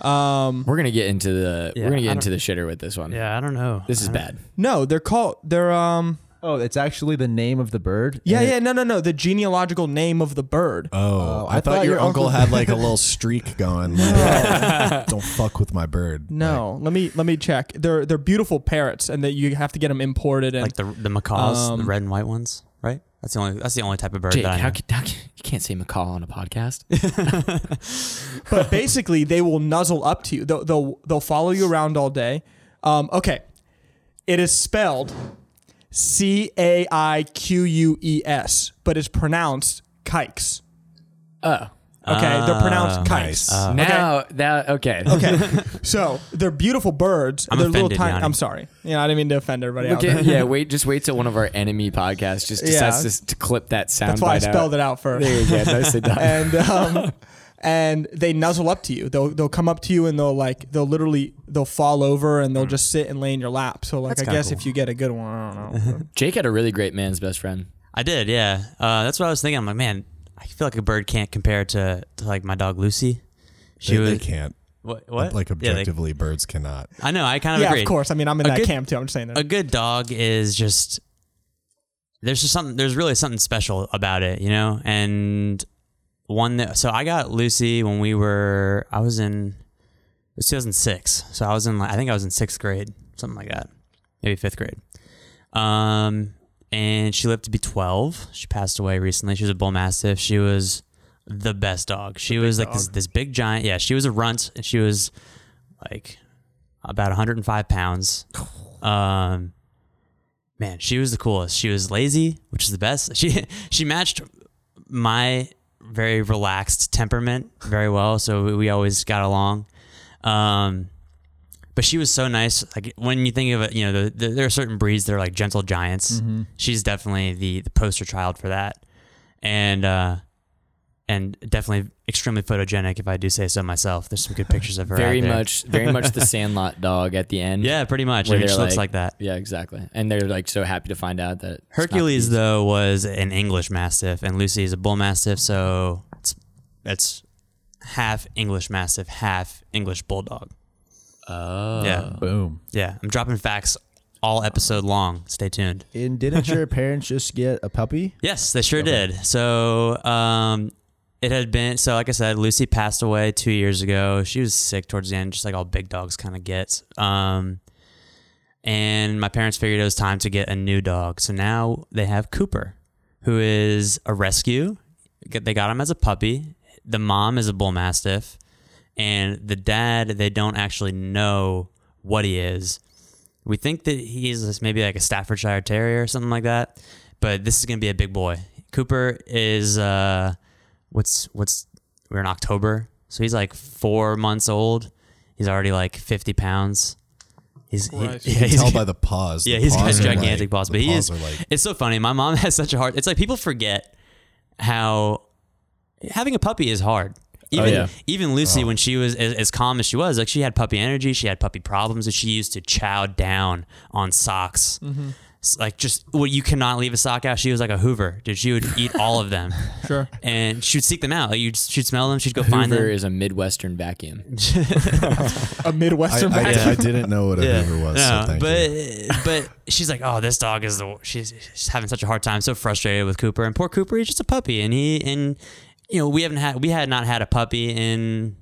Speaker 5: Um,
Speaker 6: We're gonna get into the
Speaker 4: Yeah,
Speaker 6: we're gonna get into the shitter with this one.
Speaker 4: Yeah, I don't know.
Speaker 6: This is
Speaker 4: I don't-
Speaker 6: bad.
Speaker 5: no, they're called. They're um.
Speaker 1: Oh, it's actually the name of the bird.
Speaker 5: Yeah,
Speaker 1: And it-
Speaker 5: yeah, no, no, no. The genealogical name of the bird.
Speaker 3: Oh,
Speaker 1: Oh,
Speaker 3: I,
Speaker 1: I
Speaker 3: thought,
Speaker 1: thought
Speaker 3: your
Speaker 1: your
Speaker 3: uncle
Speaker 1: uncle-
Speaker 3: had like a little streak going. Like, Don't fuck with my bird.
Speaker 5: No, let me let me check. They're they're beautiful parrots, and that you have to get them imported. And
Speaker 4: Like the the macaws, the
Speaker 5: Um,
Speaker 4: red and white ones, right? That's the only that's the only type of bird
Speaker 6: Jake,
Speaker 4: that I
Speaker 6: how,
Speaker 4: know.
Speaker 6: can- how can- you can't say macaw on a podcast?
Speaker 5: but basically, they will nuzzle up to you. They'll they'll, they'll follow you around all day. Um, okay, it is spelled C A I Q U E S, but it's pronounced kikes.
Speaker 6: oh,
Speaker 5: Okay, they're pronounced
Speaker 4: kites.
Speaker 5: kikes.
Speaker 3: nice.
Speaker 5: Okay?
Speaker 6: now that okay.
Speaker 5: Okay, so they're beautiful birds.
Speaker 4: I'm
Speaker 5: they're little
Speaker 4: offended,
Speaker 5: tiny.
Speaker 4: Yanni.
Speaker 5: I'm sorry. Yeah, I didn't mean to offend everybody out
Speaker 6: Okay,
Speaker 5: there.
Speaker 6: yeah, wait, just wait till one of our enemy podcasts just
Speaker 5: Yeah.
Speaker 6: decides to, to clip that sound.
Speaker 5: That's why I spelled
Speaker 6: out.
Speaker 5: it out first.
Speaker 6: There you go, nicely done.
Speaker 5: and um, and they nuzzle up to you. They'll they'll come up to you and they'll like they'll literally they'll fall over and they'll just sit and lay in your lap. So like
Speaker 4: That's
Speaker 5: I guess
Speaker 4: cool.
Speaker 5: if you get a good one, I don't know.
Speaker 6: Jake had a really great man's best friend.
Speaker 4: I did, yeah. Uh, that's what I was thinking. I'm like, man, I feel like a bird can't compare to, to like my dog Lucy. She
Speaker 3: They,
Speaker 4: was
Speaker 3: they can't.
Speaker 4: what? what?
Speaker 3: Like
Speaker 4: Yeah, they-
Speaker 3: objectively, birds cannot.
Speaker 4: I know. I kind of
Speaker 5: yeah,
Speaker 4: agree.
Speaker 5: of course. I mean, I'm in
Speaker 4: A
Speaker 5: that
Speaker 4: good-
Speaker 5: camp too. I'm just saying that.
Speaker 4: A good dog is just there's just something. There's really something special about it, you know. And one that so I got Lucy when we were I was in it was 2006. So I was in like I think I was in sixth grade, something like that, maybe fifth grade. Um, and she lived to be 12. She passed away recently. She was a bull mastiff. She was the best dog. She was like this, this big giant. Yeah, she was a runt, and she was like about 105 pounds. Um, man, she was the coolest. She was lazy, which is the best. She she matched my very relaxed temperament very well, so we, we always got along. Um, but she was so nice. Like when you think of it, you know, the, the, there are certain breeds that are like gentle giants. She's definitely the the poster child for that, and uh, and definitely extremely photogenic, if I do say so myself. There's some good pictures of her.
Speaker 6: Very
Speaker 4: out there.
Speaker 6: much, very much the Sandlot dog at the end.
Speaker 4: Yeah, pretty much.
Speaker 6: Where
Speaker 4: I mean, she looks
Speaker 6: like-
Speaker 4: like that.
Speaker 6: yeah, exactly. And they're like so happy to find out that
Speaker 4: Hercules though was an English Mastiff, and Lucy is a Bull Mastiff, so it's it's half English Mastiff, half English Bulldog.
Speaker 6: Oh,
Speaker 4: Yeah,
Speaker 1: Boom.
Speaker 4: yeah. I'm dropping facts all episode long. Stay tuned.
Speaker 1: And didn't your parents just get a puppy?
Speaker 4: Yes, they sure did. So, um, it had been so. Like I said, Lucy passed away two years ago. She was sick towards the end, just like all big dogs kind of get. Um, and my parents figured it was time to get a new dog. So now they have Cooper, who is a rescue. They got him as a puppy. The mom is a bull mastiff, and the dad they don't actually know what he is. We think that he's maybe like a Staffordshire Terrier or something like that, but this is gonna be a big boy. Cooper is uh, what's what's we're in October, so he's like four months old. He's already like fifty pounds. He's he,
Speaker 5: Christ.
Speaker 4: yeah,
Speaker 3: You can
Speaker 4: he's
Speaker 3: tell by the paws.
Speaker 4: yeah,
Speaker 3: The
Speaker 4: he's got
Speaker 3: paws
Speaker 4: gigantic
Speaker 3: like-
Speaker 4: paws, but he
Speaker 3: paws
Speaker 4: is.
Speaker 3: like
Speaker 4: It's so funny. My mom has such a hard. It's like people forget how having a puppy is hard. Oh, even
Speaker 6: yeah.
Speaker 4: even Lucy, oh. when she was as, as calm as she was, like she had puppy energy, she had puppy problems, and she used to chow down on socks. Mm-hmm. S- Like just well, you cannot leave a sock out. She was like a Hoover, dude. She would eat all of them,
Speaker 5: Sure.
Speaker 4: and she'd seek them out. Like you'd, she'd smell them, she'd go
Speaker 6: Hoover
Speaker 4: find them.
Speaker 6: Hoover is a Midwestern vacuum.
Speaker 5: a Midwestern
Speaker 3: I,
Speaker 5: vacuum.
Speaker 3: I didn't know what a Hoover was.
Speaker 4: No,
Speaker 3: so thank
Speaker 4: but
Speaker 3: you.
Speaker 4: but she's like, oh, this dog is the she's, she's having such a hard time, so frustrated with Cooper. And poor Cooper, he's just a puppy, and he and you know we haven't had we had not had a puppy in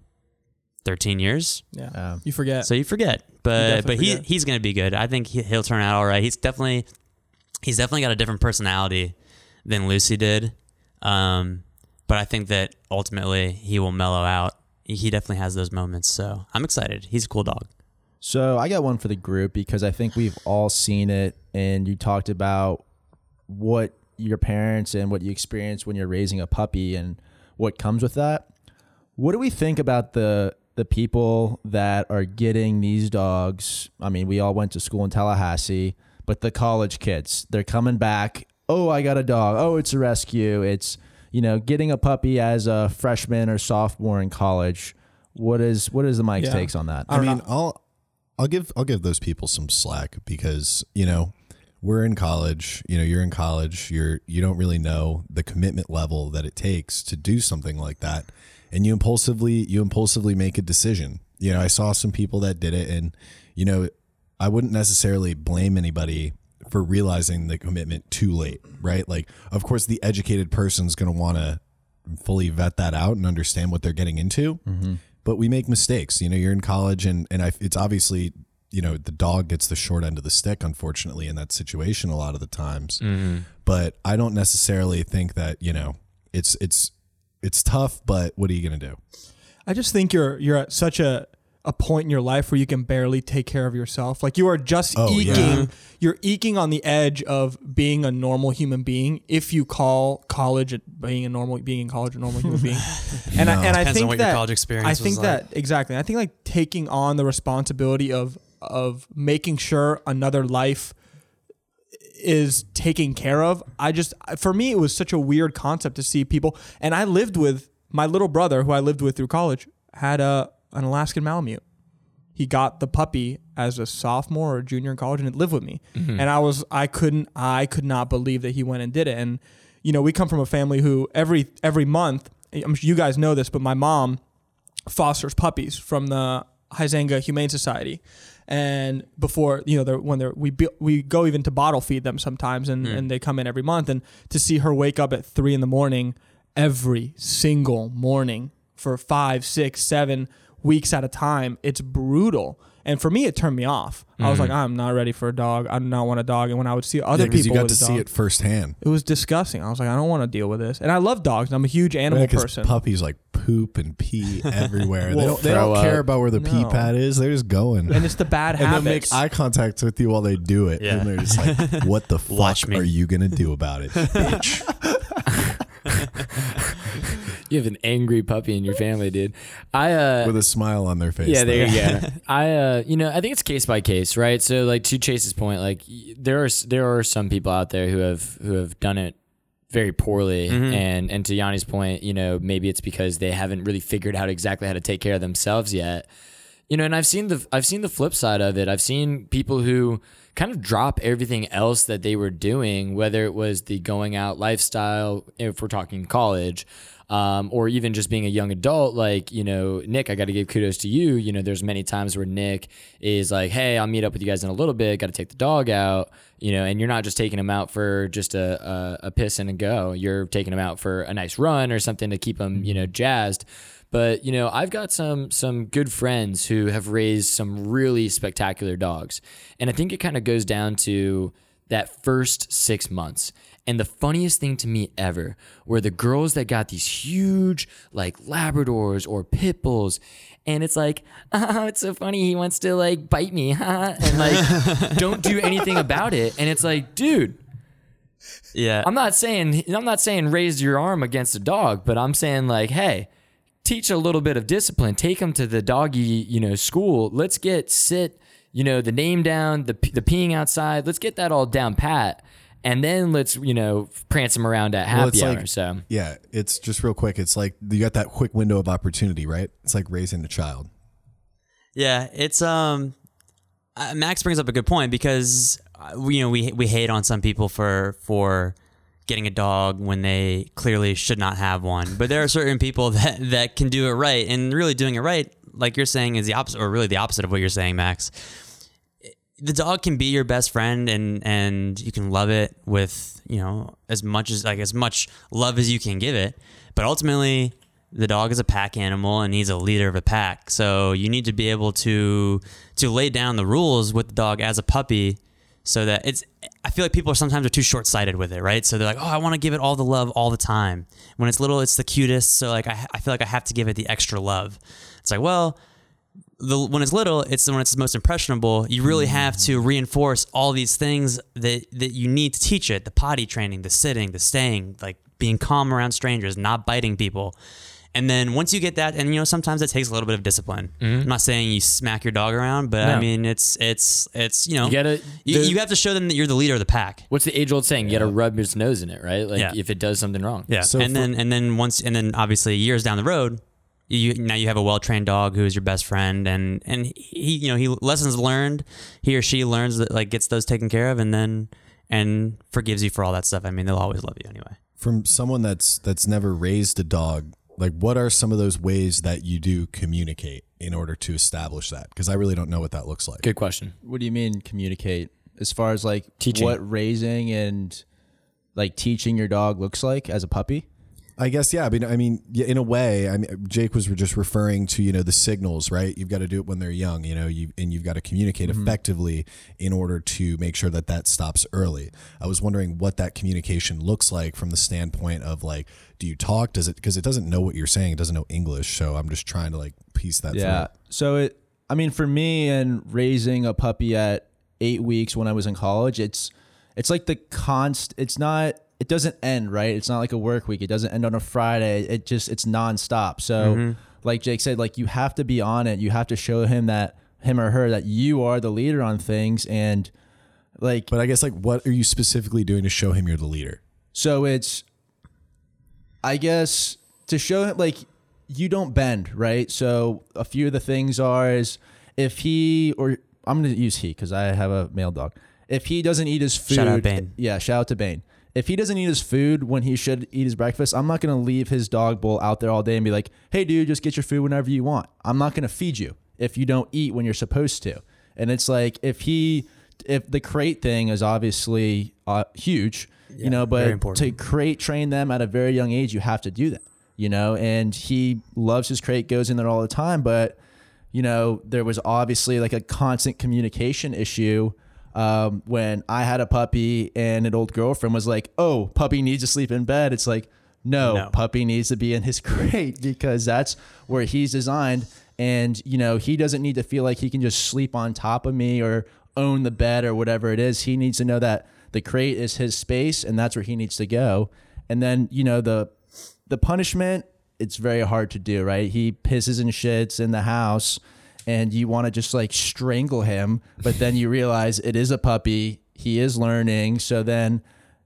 Speaker 4: thirteen years,
Speaker 5: Yeah.
Speaker 1: Um,
Speaker 5: You forget.
Speaker 4: so you forget. But
Speaker 5: definitely
Speaker 4: but he
Speaker 5: forget.
Speaker 4: he's gonna be good. I think he, he'll turn out all right. He's definitely he's definitely got a different personality than Lucy did. Um, but I think that ultimately he will mellow out. He- He definitely has those moments. So I'm excited. He's a cool dog.
Speaker 1: So I got one for the group because I think we've all seen it, and you talked about what your parents and what you experience when you're raising a puppy and what comes with that. What do we think about the the people that are getting these dogs? I mean, we all went to school in Tallahassee, but the college kids, they're coming back. Oh, I got a dog. Oh, it's a rescue. It's you know getting a puppy as a freshman or sophomore in college. What is what is the Mics'
Speaker 5: Yeah.
Speaker 1: takes on that?
Speaker 3: I mean, I'll I'll give I'll give those people some slack because you know we're in college, you know, you're in college, you're you don't really know the commitment level that it takes to do something like that. And you impulsively you impulsively make a decision. You know, I saw some people that did it and you know, I wouldn't necessarily blame anybody for realizing the commitment too late, right? Like of course the educated person's going to want to fully vet that out and understand what they're getting into. Mm-hmm. But we make mistakes. You know, you're in college, and and I, it's obviously you know the dog gets the short end of the stick, unfortunately, in that situation a lot of the times. Mm-hmm. But I don't necessarily think that you know it's it's it's tough. But what are you gonna do?
Speaker 5: I just think you're you're at such a a point in your life where you can barely take care of yourself. Like you are just
Speaker 3: Oh,
Speaker 5: eking.
Speaker 3: yeah.
Speaker 5: You're eking on the edge of being a normal human being. If you call college being a normal being in college a normal human being, and I and I
Speaker 4: Depends on
Speaker 5: think
Speaker 4: what your
Speaker 5: that
Speaker 4: college experience
Speaker 5: I
Speaker 4: was
Speaker 5: think
Speaker 4: like.
Speaker 5: that exactly. I think like taking on the responsibility of of making sure another life is taken care of. I just for me it was such a weird concept to see people and I lived with my little brother who I lived with through college had a an Alaskan Malamute. He got the puppy as a sophomore or junior in college and it lived with me. Mm-hmm. And I was I couldn't I could not believe that he went and did it. And you know, we come from a family who every every month I'm sure you guys know this, but my mom fosters puppies from the Hyzanga Humane Society. And before, you know, they're, when they're, we, be, we go even to bottle feed them sometimes and, hmm. and they come in every month. And to see her wake up at three in the morning every single morning for five, six, seven weeks at a time, it's brutal. And for me, it turned me off. I was hmm. like, I'm not ready for a dog. I do not want a dog. And when I would see other
Speaker 3: because
Speaker 5: people
Speaker 3: you got
Speaker 5: with
Speaker 3: to
Speaker 5: a
Speaker 3: see it firsthand.
Speaker 5: it was disgusting. I was like, I don't want to deal with this. And I love dogs. I'm a huge animal
Speaker 3: Yeah, 'cause
Speaker 5: person.
Speaker 3: puppies like poop and pee everywhere. they
Speaker 5: Well,
Speaker 3: don't, they don't care
Speaker 6: up.
Speaker 3: about where the pee
Speaker 5: No.
Speaker 3: pad is. They're just going.
Speaker 5: and it's the bad
Speaker 3: and they'll make
Speaker 5: habits.
Speaker 3: eye contact with you while they do it.
Speaker 4: Yeah.
Speaker 3: And they're just like, what the fuck
Speaker 4: Watch me.
Speaker 3: are you going to do about it, bitch?
Speaker 6: You have an angry puppy in your family, dude. I uh
Speaker 3: With a smile on their face.
Speaker 6: Yeah, there
Speaker 3: though.
Speaker 6: you go. I, uh, you know, I think it's case by case, right? So, like to Chase's point, like y- there are s- there are some people out there who have who have done it very poorly, mm-hmm. and and to Yanni's point, you know, maybe it's because they haven't really figured out exactly how to take care of themselves yet. You know, and I've seen the I've seen the flip side of it. I've seen people who kind of drop everything else that they were doing, whether it was the going out lifestyle, if we're talking college, um, or even just being a young adult. Like, you know, Nick, I got to give kudos to you. You know, there's many times where Nick is like, "Hey, I'll meet up with you guys in a little bit. Got to take the dog out." You know, and you're not just taking him out for just a, a a piss and a go. You're taking him out for a nice run or something to keep him, you know, jazzed. But you know, I've got some some good friends who have raised some really spectacular dogs, and I think it kind of goes down to that first six months. And the funniest thing to me ever were the girls that got these huge like Labradors or pit bulls. And it's like, oh, it's so funny. He wants to like bite me, and like don't do anything about it. And it's like, dude,
Speaker 4: Yeah.
Speaker 6: I'm not saying I'm not saying raise your arm against a dog, but I'm saying like, hey, teach a little bit of discipline. Take them to the doggy, you know, school. Let's get sit, you know, the name down, the the peeing outside. Let's get that all down pat, and then let's you know prance them around at
Speaker 3: Well,
Speaker 6: happy
Speaker 3: it's
Speaker 6: hour.
Speaker 3: like-
Speaker 6: so
Speaker 3: Yeah, it's just real quick. It's like you got that quick window of opportunity, right? It's like raising a child.
Speaker 4: Yeah, it's um uh, Max brings up a good point because uh, you know we we hate on some people for for getting a dog when they clearly should not have one. But there are certain people that that can do it right and really doing it right like you're saying is the opposite or really the opposite of what you're saying, Max. The dog can be your best friend and and you can love it with, you know, as much as like as much love as you can give it. But ultimately the dog is a pack animal and he's a leader of a pack. So you need to be able to to lay down the rules with the dog as a puppy so that it's I feel like people are sometimes are too short-sighted with it, right? So they're like, "Oh, I want to give it all the love all the time." When it's little, it's the cutest, so like I, I feel like I have to give it the extra love. It's like, well, the when it's little, it's when it's most impressionable. You really mm-hmm. have to reinforce all these things that that you need to teach it: the potty training, the sitting, the staying, like being calm around strangers, not biting people. And then once you get that, and you know, sometimes it takes a little bit of discipline. Mm-hmm. I'm not saying you smack your dog around, but I mean, it's it's it's you know,
Speaker 6: You gotta-
Speaker 4: you,
Speaker 6: the-
Speaker 4: you have to show them that you're the leader of the pack.
Speaker 6: what's the age old saying? You got to rub his nose in it, right? Like
Speaker 4: Yeah.
Speaker 6: if it does something wrong.
Speaker 4: Yeah,
Speaker 3: So
Speaker 4: and
Speaker 3: for-
Speaker 4: then and then once and then obviously years down the road, you now you have a well trained dog who is your best friend, and and he you know he lessons learned, he or she learns that like gets those taken care of, and then and forgives you for all that stuff. I mean, they'll always love you anyway.
Speaker 3: From someone that's that's never raised a dog, like what are some of those ways that you do communicate in order to establish that? Because I really don't know what that looks like.
Speaker 6: Good question.
Speaker 1: What do you mean communicate? As far as like
Speaker 6: Teaching.
Speaker 1: what raising and like teaching your dog looks like as a puppy?
Speaker 3: I guess yeah. I mean, I mean, yeah, in a way, I mean, Jake was just referring to you know the signals, right? You've got to do it when they're young, you know, you and you've got to communicate mm-hmm. effectively in order to make sure that that stops early. I was wondering what that communication looks like from the standpoint of like, do you talk? Does it because it doesn't know what you're saying? It doesn't know English, so I'm just trying to like piece that.
Speaker 1: Yeah. So it, I mean, for me and raising a puppy at eight weeks when I was in college, it's, it's like the const. It's not. It doesn't end right. It's not like a work week. It doesn't end on a Friday. It just it's nonstop. So, mm-hmm. like Jake said, like you have to be on it. You have to show him that him or her that you are the leader on things, and like
Speaker 3: But I guess like, what are you specifically doing to show him you're the leader?
Speaker 1: So it's, I guess, to show him like you don't bend, right? So a few of the things are is if he or I'm going to use he because I have a male dog. If he doesn't eat his food,
Speaker 4: Shout out Bane.
Speaker 1: yeah, shout out to Bane. If he doesn't eat his food when he should eat his breakfast, I'm not going to leave his dog bowl out there all day and be like, "Hey, dude, just get your food whenever you want." I'm not going to feed you if you don't eat when you're supposed to. And it's like if he, if the crate thing is obviously uh, huge, you know, but to crate train them at a very young age, you have to do that, you know. And he loves his crate, goes in there all the time, but you know, there was obviously like a constant communication issue um, when I had a puppy and an old girlfriend was like, "Oh, puppy needs to sleep in bed." It's like, no,
Speaker 4: No.
Speaker 1: puppy needs to be in his crate because that's where he's designed, and you know, he doesn't need to feel like he can just sleep on top of me or own the bed or whatever it is. He needs to know that the crate is his space and that's where he needs to go. And then you know the the punishment it's very hard to do right he pisses and shits in the house and you want to just like strangle him but then you realize it is a puppy he is learning so then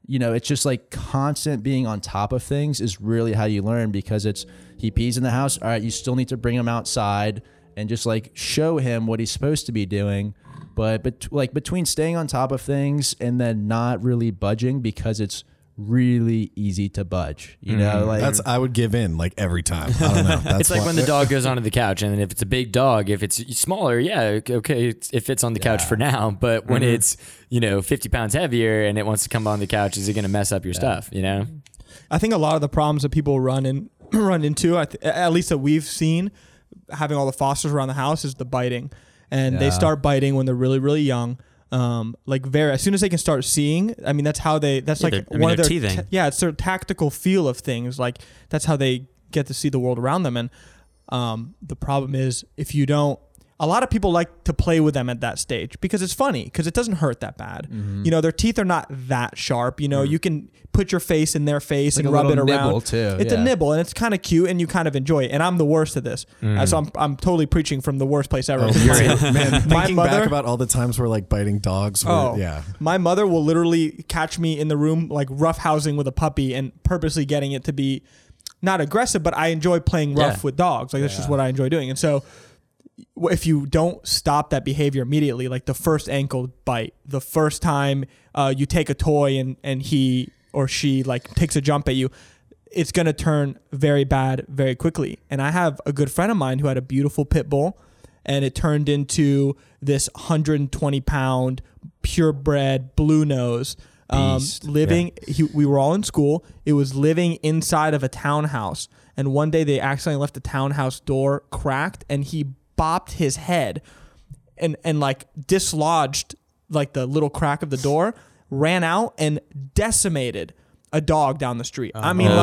Speaker 1: you know it's just like constant being on top of things is really how you learn because it's he pees in the house all right you still need to bring him outside and just like show him what he's supposed to be doing but but like between staying on top of things and then not really budging because it's really easy to budge you know mm-hmm. like
Speaker 3: That's I would give in like every time. I don't know. That's
Speaker 6: It's like
Speaker 3: why-
Speaker 6: when the dog goes onto the couch, and then if it's a big dog, if it's smaller, yeah, okay, it's- it fits on the couch for now. But when mm-hmm. it's you know 50 pounds heavier and it wants to come on the couch, is it going to mess up your stuff? You know,
Speaker 5: I think a lot of the problems that people run in run into, I th- at least that we've seen, having all the fosters around the house, is the biting, and they start biting when they're really really young. Um, like very as soon as they can start seeing, I mean that's how they. That's
Speaker 4: Yeah,
Speaker 5: like
Speaker 4: they're- mean,
Speaker 5: one of their
Speaker 4: teething.
Speaker 5: ta- yeah, it's their tactical feel of things. Like that's how they get to see the world around them. And um, the problem is if you don't. A lot of people like to play with them at that stage because it's funny because it doesn't hurt that bad.
Speaker 1: Mm-hmm.
Speaker 5: You know, their teeth are not that sharp. You know, you can put your face in their face
Speaker 1: Like
Speaker 5: and
Speaker 1: a
Speaker 5: rub it around.
Speaker 1: too,
Speaker 5: It's
Speaker 1: yeah.
Speaker 5: a nibble and it's kind of cute and you kind of enjoy it. And I'm the worst at this, Uh, so I'm I'm totally preaching from the worst place ever.
Speaker 3: Oh, you're man,
Speaker 5: My
Speaker 3: thinking
Speaker 5: mother-
Speaker 3: back about all the times where like biting dogs.
Speaker 5: Oh,
Speaker 3: yeah.
Speaker 5: My mother will literally catch me in the room like roughhousing with a puppy and purposely getting it to be not aggressive, but I enjoy playing rough
Speaker 6: Yeah.
Speaker 5: with dogs. Like that's just what I enjoy doing. And so w- if you don't stop that behavior immediately, like the first ankle bite, the first time uh, you take a toy and and he or she like takes a jump at you, it's gonna turn very bad very quickly. And I have a good friend of mine who had a beautiful pit bull, and it turned into this 120 pound purebred blue nose. Um, living, he, we were all in school. It was living inside of a townhouse, and one day they accidentally left the townhouse door cracked, and he bopped his head, and and like dislodged like the little crack of the door, ran out and decimated a dog down the street. I mean,
Speaker 4: Oh.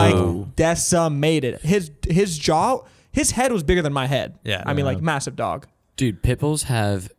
Speaker 5: like decimated. His his jaw, his head was bigger than my head.
Speaker 4: Yeah.
Speaker 5: I mean, like massive dog.
Speaker 6: dude, pit bulls have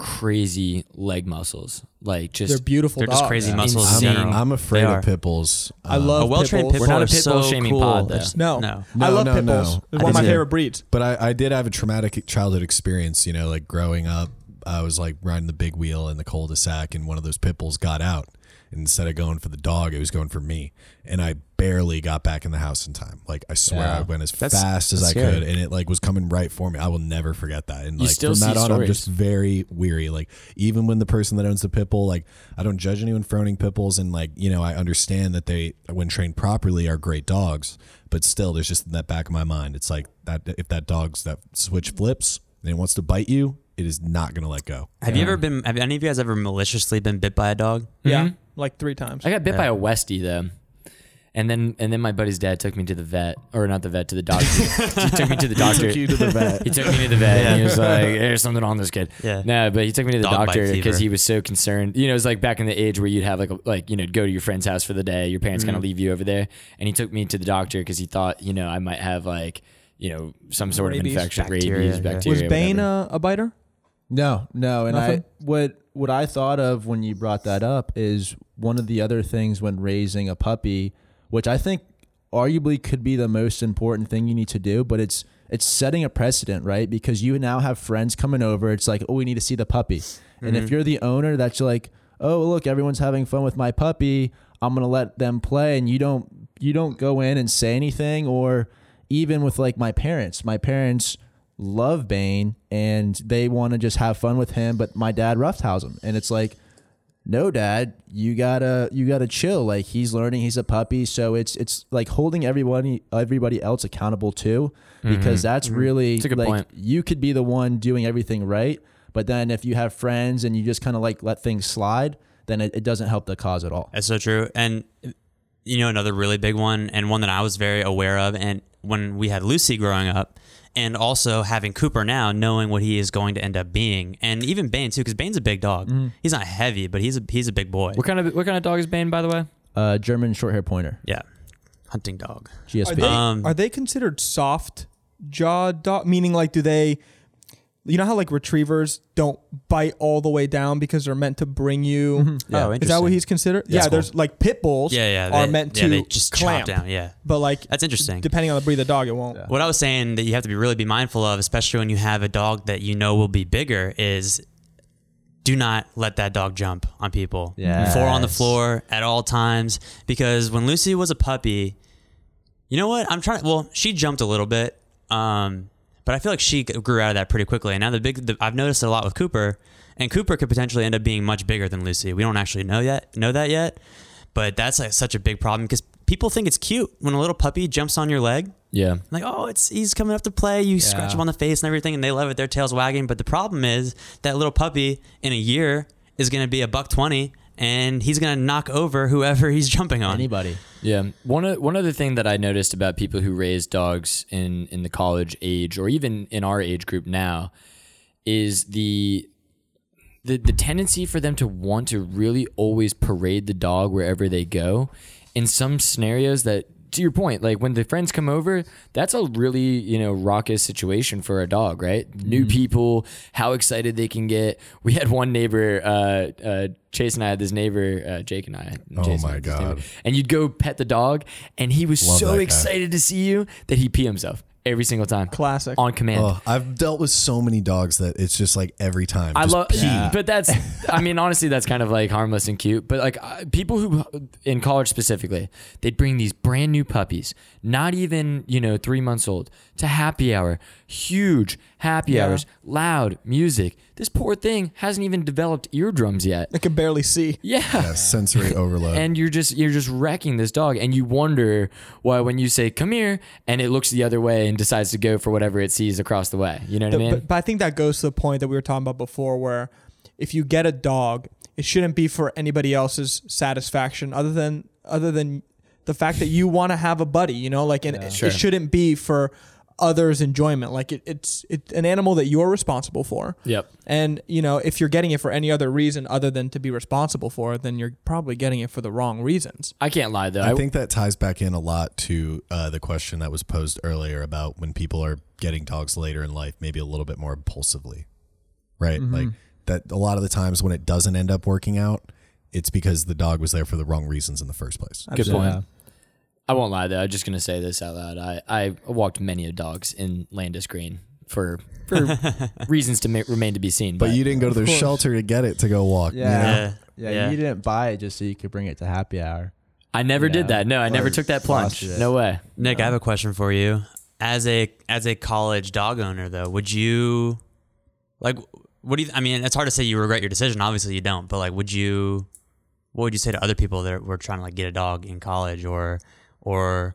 Speaker 6: crazy leg muscles, like just
Speaker 5: They're beautiful.
Speaker 4: They're just crazy
Speaker 5: Yeah.
Speaker 4: muscles in
Speaker 6: Insane.
Speaker 4: general.
Speaker 3: I'm afraid
Speaker 4: They
Speaker 3: of
Speaker 4: are.
Speaker 3: pit bulls.
Speaker 5: I
Speaker 3: Um,
Speaker 5: love
Speaker 4: A well-trained
Speaker 5: pit
Speaker 4: pit
Speaker 5: bulls.
Speaker 6: We're not
Speaker 4: bull
Speaker 6: a
Speaker 4: is
Speaker 6: pit bull
Speaker 4: so
Speaker 6: shaming
Speaker 4: cool.
Speaker 6: pod, though.
Speaker 4: It's-
Speaker 5: No,
Speaker 4: no.
Speaker 3: No,
Speaker 5: I love
Speaker 3: no,
Speaker 5: pit bulls.
Speaker 3: no.
Speaker 5: It's one of my favorite breeds.
Speaker 3: But I, I did have a traumatic childhood experience. You know, like growing up, I was like riding the big wheel in the cul-de-sac, and one of those pit bulls got out. And instead of going for the dog, it was going for me. And I barely got back in the house in time. Like I swear
Speaker 1: Yeah.
Speaker 3: I went as
Speaker 1: That's-
Speaker 3: fast as I
Speaker 1: scary.
Speaker 3: could and it like was coming right for me. I will never forget that. And
Speaker 6: You
Speaker 3: like
Speaker 6: still
Speaker 3: from that
Speaker 6: see
Speaker 3: on I'm just very weary. Like even when the person that owns the pit bull, like I don't judge anyone for owning pit bulls and like, you know, I understand that they when trained properly are great dogs, but still there's just in that back of my mind. It's like that if that dog's that switch flips and it wants to bite you, it is not gonna let go.
Speaker 4: Have you ever been? Have any of you guys ever maliciously been bit by a dog?
Speaker 5: Yeah,
Speaker 6: Mhm.
Speaker 5: like three times.
Speaker 6: I got bit
Speaker 4: Yeah.
Speaker 6: by a Westie though. And then and then my buddy's dad took me to the vet or not the vet to the doctor. he took me to the doctor.
Speaker 3: He Took you to the vet.
Speaker 6: He took me to the vet and he was like, "There's something on this kid."
Speaker 4: Yeah.
Speaker 6: No, but he took me to the
Speaker 4: Dog bite
Speaker 6: doctor because
Speaker 4: fever.
Speaker 6: he was so concerned. You know, it was like back in the age where you'd have like a, like you know go to your friend's house for the day. Your parents kind of mm. leave you over there, and he took me to the doctor because he thought you know I might have like you know some sort
Speaker 5: Rabies.
Speaker 6: of infection,
Speaker 4: Bacteria,
Speaker 6: rabies,
Speaker 4: yeah.
Speaker 6: bacteria.
Speaker 5: Was Bane
Speaker 6: whatever.
Speaker 5: a, a biter?
Speaker 1: No, no, and
Speaker 5: Nothing?
Speaker 1: I what what I thought of when you brought that up is one of the other things when raising a puppy, which I think arguably could be the most important thing you need to do, but it's it's setting a precedent, right? Because you now have friends coming over. It's like, oh, we need to see the puppy, and if mm-hmm. you're the owner, that's like, oh, look, everyone's having fun with my puppy. I'm gonna let them play, and you don't you don't go in and say anything, or even with like my parents, my parents love Bane and they want to just have fun with him, but my dad roughhouse him, and it's like, no, dad, you gotta you gotta chill. Like he's learning, he's a puppy, so it's it's like holding everybody everybody else accountable too, because mm-hmm. that's mm-hmm. really
Speaker 6: It's a good
Speaker 1: like
Speaker 6: point.
Speaker 1: you could be the one doing everything right, but then if you have friends and you just kind of like let things slide, then it, it doesn't help the cause at all.
Speaker 4: That's so true. And you know, another really big one, and one that I was very aware of, and when we had Lucy growing up, and also having Cooper now, knowing what he is going to end up being, and even Bane too, because Bane's a big dog. He's not heavy, but he's a he's a big boy.
Speaker 6: What kind of what kind of dog is Bane, by the way?
Speaker 1: Uh, German short hair pointer,
Speaker 4: Yeah, hunting dog.
Speaker 5: Are
Speaker 1: GSP.
Speaker 5: they,
Speaker 4: Um,
Speaker 5: are they considered soft jaw dog? Meaning, like, do they? You know how like retrievers don't bite all the way down because they're meant to bring you.
Speaker 4: Oh,
Speaker 5: Is that what he's considered?
Speaker 3: Yes.
Speaker 5: yeah, there's like pit bulls.
Speaker 4: Yeah, yeah.
Speaker 5: are meant
Speaker 4: yeah,
Speaker 5: to
Speaker 4: they just
Speaker 5: clamp,
Speaker 4: down. Yeah,
Speaker 5: but like
Speaker 4: that's interesting.
Speaker 5: depending on the breed of the dog, it won't.
Speaker 4: What I was saying that you have to be really be mindful of, especially when you have a dog that you know will be bigger, is do not let that dog jump on people.
Speaker 1: Yes.
Speaker 4: Four on the floor at all times. Because when Lucy was a puppy, you know what? I'm trying. Well, she jumped a little bit, um, but I feel like she grew out of that pretty quickly. And now the big, the, I've noticed it a lot with Cooper, and Cooper could potentially end up being much bigger than Lucy. We don't actually know yet, know that yet, but that's like such a big problem because people think it's cute when a little puppy jumps on your leg
Speaker 6: Yeah.
Speaker 4: like oh it's he's coming up to play you scratch him on the face and everything and they love it their tails wagging but the problem is that little puppy in a year is going to be a buck 20 and he's going to knock over whoever he's jumping on
Speaker 1: Anybody.
Speaker 6: Yeah. One o- one other thing that I noticed about people who raise dogs in in the college age or even in our age group now is the the the tendency for them to want to really always parade the dog wherever they go. In some scenarios that to your point, like when the friends come over, that's a really, you know, raucous situation for a dog, right? New people, how excited they can get. We had one neighbor, uh, uh, Chase and I had this neighbor, uh, Jake and I.
Speaker 3: Oh
Speaker 6: Chase and
Speaker 3: my
Speaker 6: I had this neighbor.
Speaker 3: God.
Speaker 6: And you'd go pet the dog, and he was
Speaker 3: Love
Speaker 6: so excited to see you that he pee himself every single time.
Speaker 5: Classic.
Speaker 6: On command.
Speaker 3: Oh, I've dealt with so many dogs that it's just like every time.
Speaker 6: I love,
Speaker 3: pee.
Speaker 6: but that's, I mean, honestly, that's kind of like harmless and cute. But like uh, people who, in college specifically, they'd bring these brand new puppies, not even, you know, three months old, to happy hour, huge happy
Speaker 5: Yeah.
Speaker 6: hours, loud music. This poor thing hasn't even developed eardrums yet.
Speaker 5: It can barely see.
Speaker 6: Yeah.
Speaker 3: Yeah, sensory overload.
Speaker 6: And you're just you're just wrecking this dog, and you wonder why when you say "come here" and it looks the other way and decides to go for whatever it sees across the way. You know what I mean?
Speaker 5: But, but I think that goes to the point that we were talking about before, where if you get a dog, it shouldn't be for anybody else's satisfaction, other than other than the fact that you want to have a buddy. You know, like and it,
Speaker 6: Sure.
Speaker 5: it shouldn't be for others' enjoyment. Like it, it's it's an animal that you're responsible for.
Speaker 6: Yep.
Speaker 5: And you know, if you're getting it for any other reason other than to be responsible for it, then you're probably getting it for the wrong reasons.
Speaker 6: I can't lie though.
Speaker 3: I think that ties back in a lot to uh, the question that was posed earlier about when people are getting dogs later in life, maybe a little bit more impulsively, right? Like that. A lot of the times when it doesn't end up working out, it's because the dog was there for the wrong reasons in the first place.
Speaker 6: Good point.
Speaker 1: Yeah.
Speaker 6: I won't lie though. I'm just gonna say this out loud. I I walked many of dogs in Landis Green for for reasons to ma- remain to be seen.
Speaker 3: But you didn't go to their
Speaker 5: course.
Speaker 3: shelter to get it to go walk. you
Speaker 1: Yeah.
Speaker 3: know?
Speaker 4: yeah
Speaker 1: Yeah,
Speaker 4: yeah
Speaker 1: you didn't buy it just so you could bring it to happy hour.
Speaker 6: I never
Speaker 1: you
Speaker 6: did
Speaker 1: know,
Speaker 6: that. No, I never took that plunge. No way.
Speaker 4: Nick, I have a question for you. As a as a college dog owner, though, would you like? What do you? I mean, it's hard to say you regret your decision. Obviously, you don't. But like, would you? What would you say to other people that were trying to like get a dog in college or or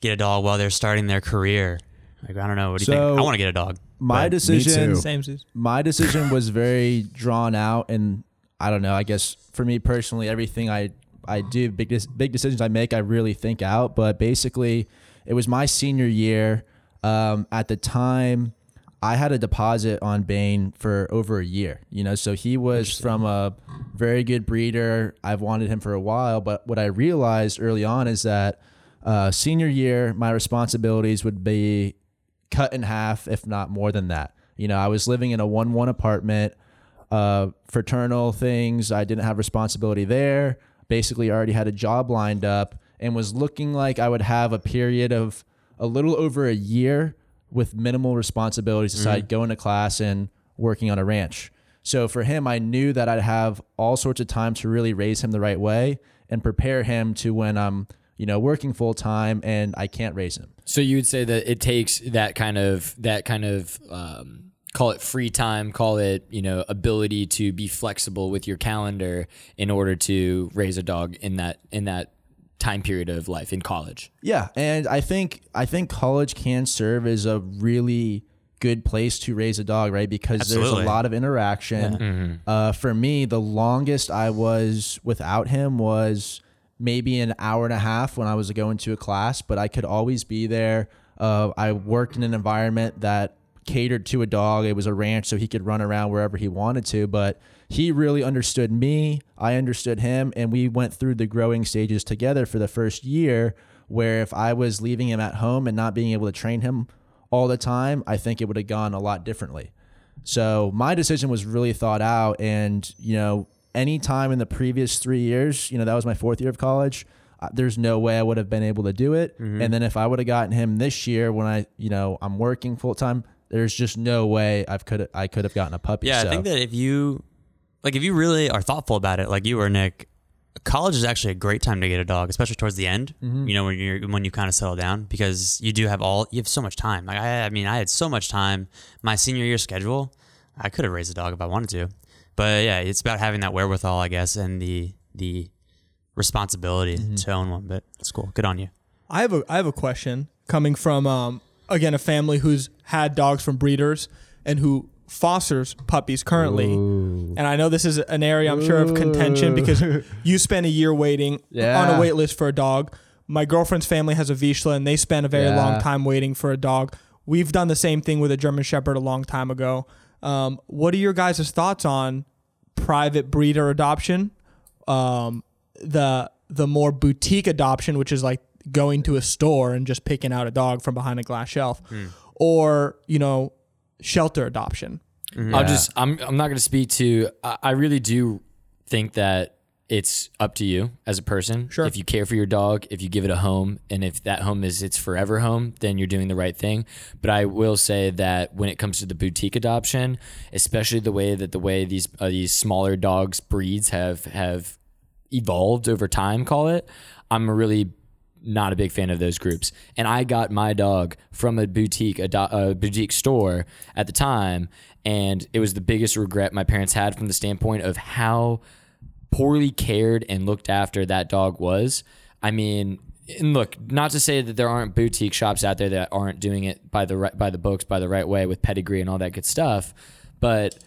Speaker 4: get a dog while they're starting their career? Like, I don't know. What do you
Speaker 1: So,
Speaker 4: think? I want to get a dog.
Speaker 1: My
Speaker 4: but-
Speaker 1: decision,
Speaker 3: too.
Speaker 5: Same. season.
Speaker 1: my decision was very drawn out, and I don't know. I guess for me personally, everything I I do, big des- big decisions I make, I really think out. But basically, it was my senior year. Um, at the time, I had a deposit on Bane for over a year. You know, so he was from a very good breeder. I've wanted him for a while, but what I realized early on is that uh, senior year, my responsibilities would be cut in half, if not more than that. You know, I was living in a one-one apartment, uh, fraternal things. I didn't have responsibility there. Basically, already had a job lined up and was looking like I would have a period of a little over a year with minimal responsibilities aside going to class and working on a ranch. So for him, I knew that I'd have all sorts of time to really raise him the right way and prepare him to when I'm, you know, working full time and I can't raise him.
Speaker 6: So you would say that it takes that kind of that kind of um, call it free time, call it you know ability to be flexible with your calendar in order to raise a dog in that in that time period of life in college.
Speaker 1: Yeah, and I think I think college can serve as a really good place to raise a dog, right? Because there's a lot of interaction. Uh, for me, the longest I was without him was maybe an hour and a half when I was going to a class, but I could always be there. Uh, I worked in an environment that catered to a dog. It was a ranch, so he could run around wherever he wanted to. But he really understood me. I understood him, and we went through the growing stages together for the first year. Where if I was leaving him at home and not being able to train him all the time, I think it would have gone a lot differently. So my decision was really thought out, and you know, any time in the previous three years, you know, that was my fourth year of college. Uh, there's no way I would have been able to do it. And then if I would have gotten him this year, when I, you know, I'm working full time, there's just no way I could I could have gotten a puppy.
Speaker 4: Yeah,
Speaker 1: so.
Speaker 4: I think that if you like if you really are thoughtful about it, like you or Nick, college is actually a great time to get a dog, especially towards the end. You know, when you're when you kind of settle down because you do have all you have so much time. Like I, I mean, I had so much time. My senior year schedule, I could have raised a dog if I wanted to. But yeah, it's about having that wherewithal, I guess, and the the responsibility to own one. But it's cool. Good on you.
Speaker 5: I have a I have a question coming from um again a family who's had dogs from breeders and who fosters puppies currently. And I know this is an area I'm sure of contention because you spent a year waiting on a wait list for a dog. My girlfriend's family has a Vizsla and they spent a very
Speaker 1: Yeah.
Speaker 5: long time waiting for a dog. We've done the same thing with a German Shepherd a long time ago. Um, what are your guys' thoughts on private breeder adoption? Um, the the more boutique adoption, which is like going to a store and just picking out a dog from behind a glass shelf, or you know, shelter adoption.
Speaker 6: I'll just I'm I'm not going to speak to I, I really do think that it's up to you as a person.
Speaker 5: Sure.
Speaker 6: If you care for your dog, if you give it a home, and if that home is its forever home, then you're doing the right thing. But I will say that when it comes to the boutique adoption, especially the way that the way these uh, these smaller dogs breeds have have evolved over time, call it, I'm really not a big fan of those groups. And I got my dog from a boutique a, a boutique store at the time, and it was the biggest regret my parents had from the standpoint of how poorly cared and looked after that dog was. I mean, and look, not to say that there aren't boutique shops out there that aren't doing it by the right by the books, by the right way with pedigree and all that good stuff, but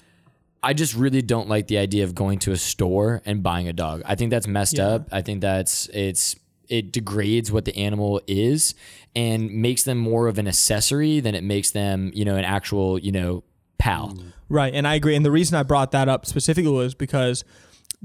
Speaker 6: I just really don't like the idea of going to a store and buying a dog. I think that's messed up. I think that's it's it degrades what the animal is and makes them more of an accessory than it makes them, you know, an actual, you know, pal.
Speaker 5: Right, and I agree. And the reason I brought that up specifically was because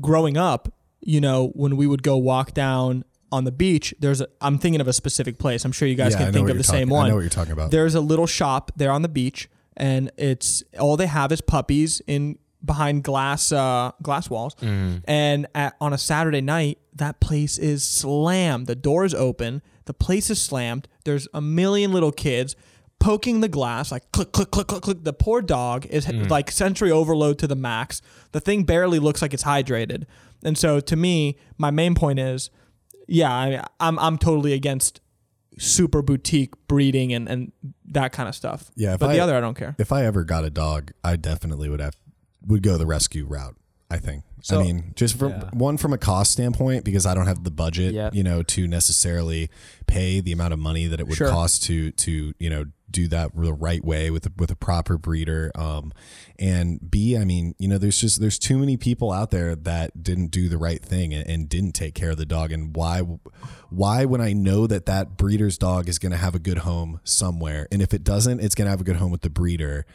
Speaker 5: growing up, you know, when we would go walk down on the beach, there's a, I'm thinking of a specific place. I'm sure you guys
Speaker 3: Yeah, I
Speaker 5: can
Speaker 3: know
Speaker 5: think
Speaker 3: what
Speaker 5: of the same
Speaker 3: talking- I
Speaker 5: one.
Speaker 3: know what you're talking about.
Speaker 5: There's a little shop there on the beach, and it's all they have is puppies in behind glass uh, glass walls. And at, on a Saturday night, that place is slammed. The doors open. The place is slammed. There's a million little kids poking the glass like click click click click click. The poor dog is mm. like sensory overload to the max. The thing barely looks like it's hydrated. And so to me, my main point is yeah, I, I'm I'm totally against super boutique breeding and and that kind of stuff.
Speaker 3: Yeah, if
Speaker 5: but the other I don't care.
Speaker 3: If I ever got a dog, I definitely would have would go the rescue route. I think.
Speaker 1: So-
Speaker 3: I mean, just from
Speaker 1: Yeah.
Speaker 3: one from a cost standpoint, because I don't have the budget,
Speaker 6: Yep.
Speaker 3: you know, to necessarily pay the amount of money that it would
Speaker 5: Sure.
Speaker 3: cost to to you know do that the right way with a, with a proper breeder. Um, and B, I mean, you know, there's just there's too many people out there that didn't do the right thing and, and didn't take care of the dog. And why why when I know that that breeder's dog is going to have a good home somewhere, and if it doesn't, it's going to have a good home with the breeder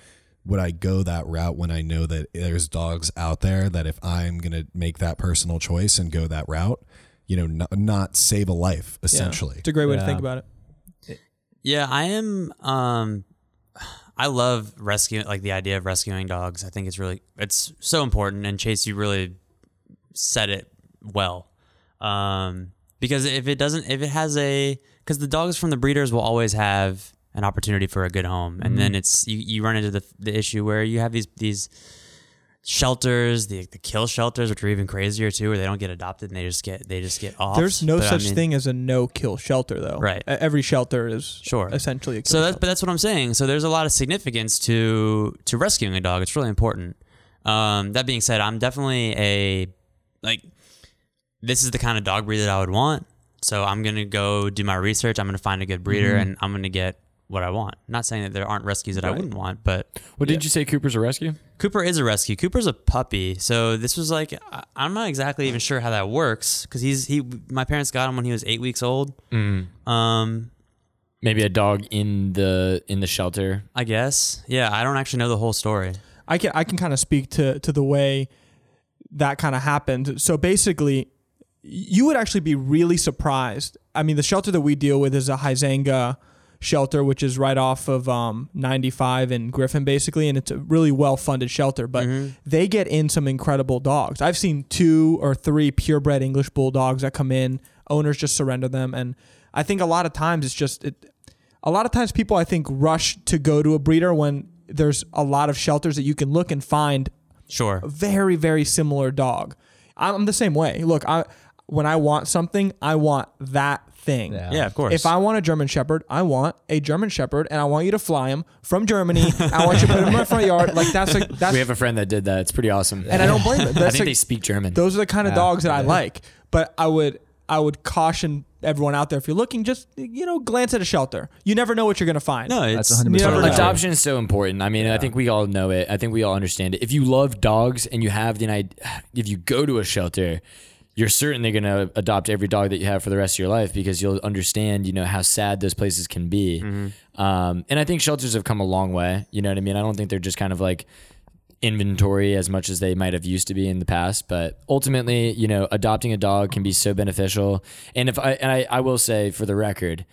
Speaker 3: would I go that route when I know that there's dogs out there that if I'm going to make that personal choice and go that route, you know, not, not save a life
Speaker 5: Yeah.
Speaker 3: essentially.
Speaker 5: It's a great way to think about it.
Speaker 4: Yeah, I am. Um, I love rescuing, like the idea of rescuing dogs. I think it's really, it's so important. And Chase, you really said it well. Um, because if it doesn't, if it has a, because the dogs from the breeders will always have an opportunity for a good home, and then it's you, you run into the the issue where you have these these shelters, the the kill shelters, which are even crazier too, where they don't get adopted and they just get they just get off.
Speaker 5: There's no
Speaker 4: But I
Speaker 5: such
Speaker 4: mean-
Speaker 5: thing as a no kill shelter though.
Speaker 4: Right.
Speaker 5: Every shelter is
Speaker 4: Sure.
Speaker 5: essentially a kill
Speaker 4: So that's
Speaker 5: shelter.
Speaker 4: but that's what I'm saying. So there's a lot of significance to to rescuing a dog. It's really important. Um, that being said, I'm definitely a like this is the kind of dog breed that I would want. So I'm gonna go do my research. I'm gonna find a good breeder,
Speaker 5: Mm-hmm.
Speaker 4: and I'm gonna get what I want. not saying that there aren't rescues that I wouldn't want, but
Speaker 6: What did you say? Cooper's a rescue?
Speaker 4: Cooper is a rescue. Cooper's a puppy, so this was like I- I'm not exactly even sure how that works because he's he. My parents got him when he was eight weeks old. Um,
Speaker 6: Maybe a dog in the in the shelter.
Speaker 4: I guess. Yeah, I don't actually know the whole story.
Speaker 5: I can I can kind of speak to to the way that kind of happened. So basically, you would actually be really surprised. I mean, the shelter that we deal with is a Hyzanga shelter, which is right off of um, 95 and Griffin, basically, and it's a really well funded shelter. But they get in some incredible dogs. I've seen two or three purebred English bulldogs that come in. Owners just surrender them, and I think a lot of times it's just it, a lot of times people I think rush to go to a breeder when there's a lot of shelters that you can look and find
Speaker 4: Sure.
Speaker 5: a very very similar dog. I'm the same way. Look, I when I want something, I want that thing.
Speaker 1: Yeah.
Speaker 4: Yeah, of course.
Speaker 5: If I want a German Shepherd, I want a German Shepherd, and I want you to fly him from Germany. I want you to put him in my front yard. Like that's like that's,
Speaker 6: We have a friend that did that. It's pretty awesome.
Speaker 5: and I don't blame it.
Speaker 6: I
Speaker 5: That's
Speaker 6: think
Speaker 5: like,
Speaker 6: they speak German.
Speaker 5: those are the kind of
Speaker 1: Yeah.
Speaker 5: dogs that I like. But I would I would caution everyone out there if you're looking, just you know, glance at a shelter. You never know what you're gonna find.
Speaker 4: no,
Speaker 1: That's
Speaker 4: it's
Speaker 1: 100%
Speaker 5: never
Speaker 6: Adoption is so important. I mean, I think we all know it. I think we all understand it. If you love dogs and you have the idea, if you go to a shelter, you're certainly going to adopt every dog that you have for the rest of your life because you'll understand, you know, how sad those places can be. Um, and I think shelters have come a long way. You know what I mean? I don't think they're just kind of like inventory as much as they might have used to be in the past. But ultimately, you know, adopting a dog can be so beneficial. And if I and I, I will say for the record,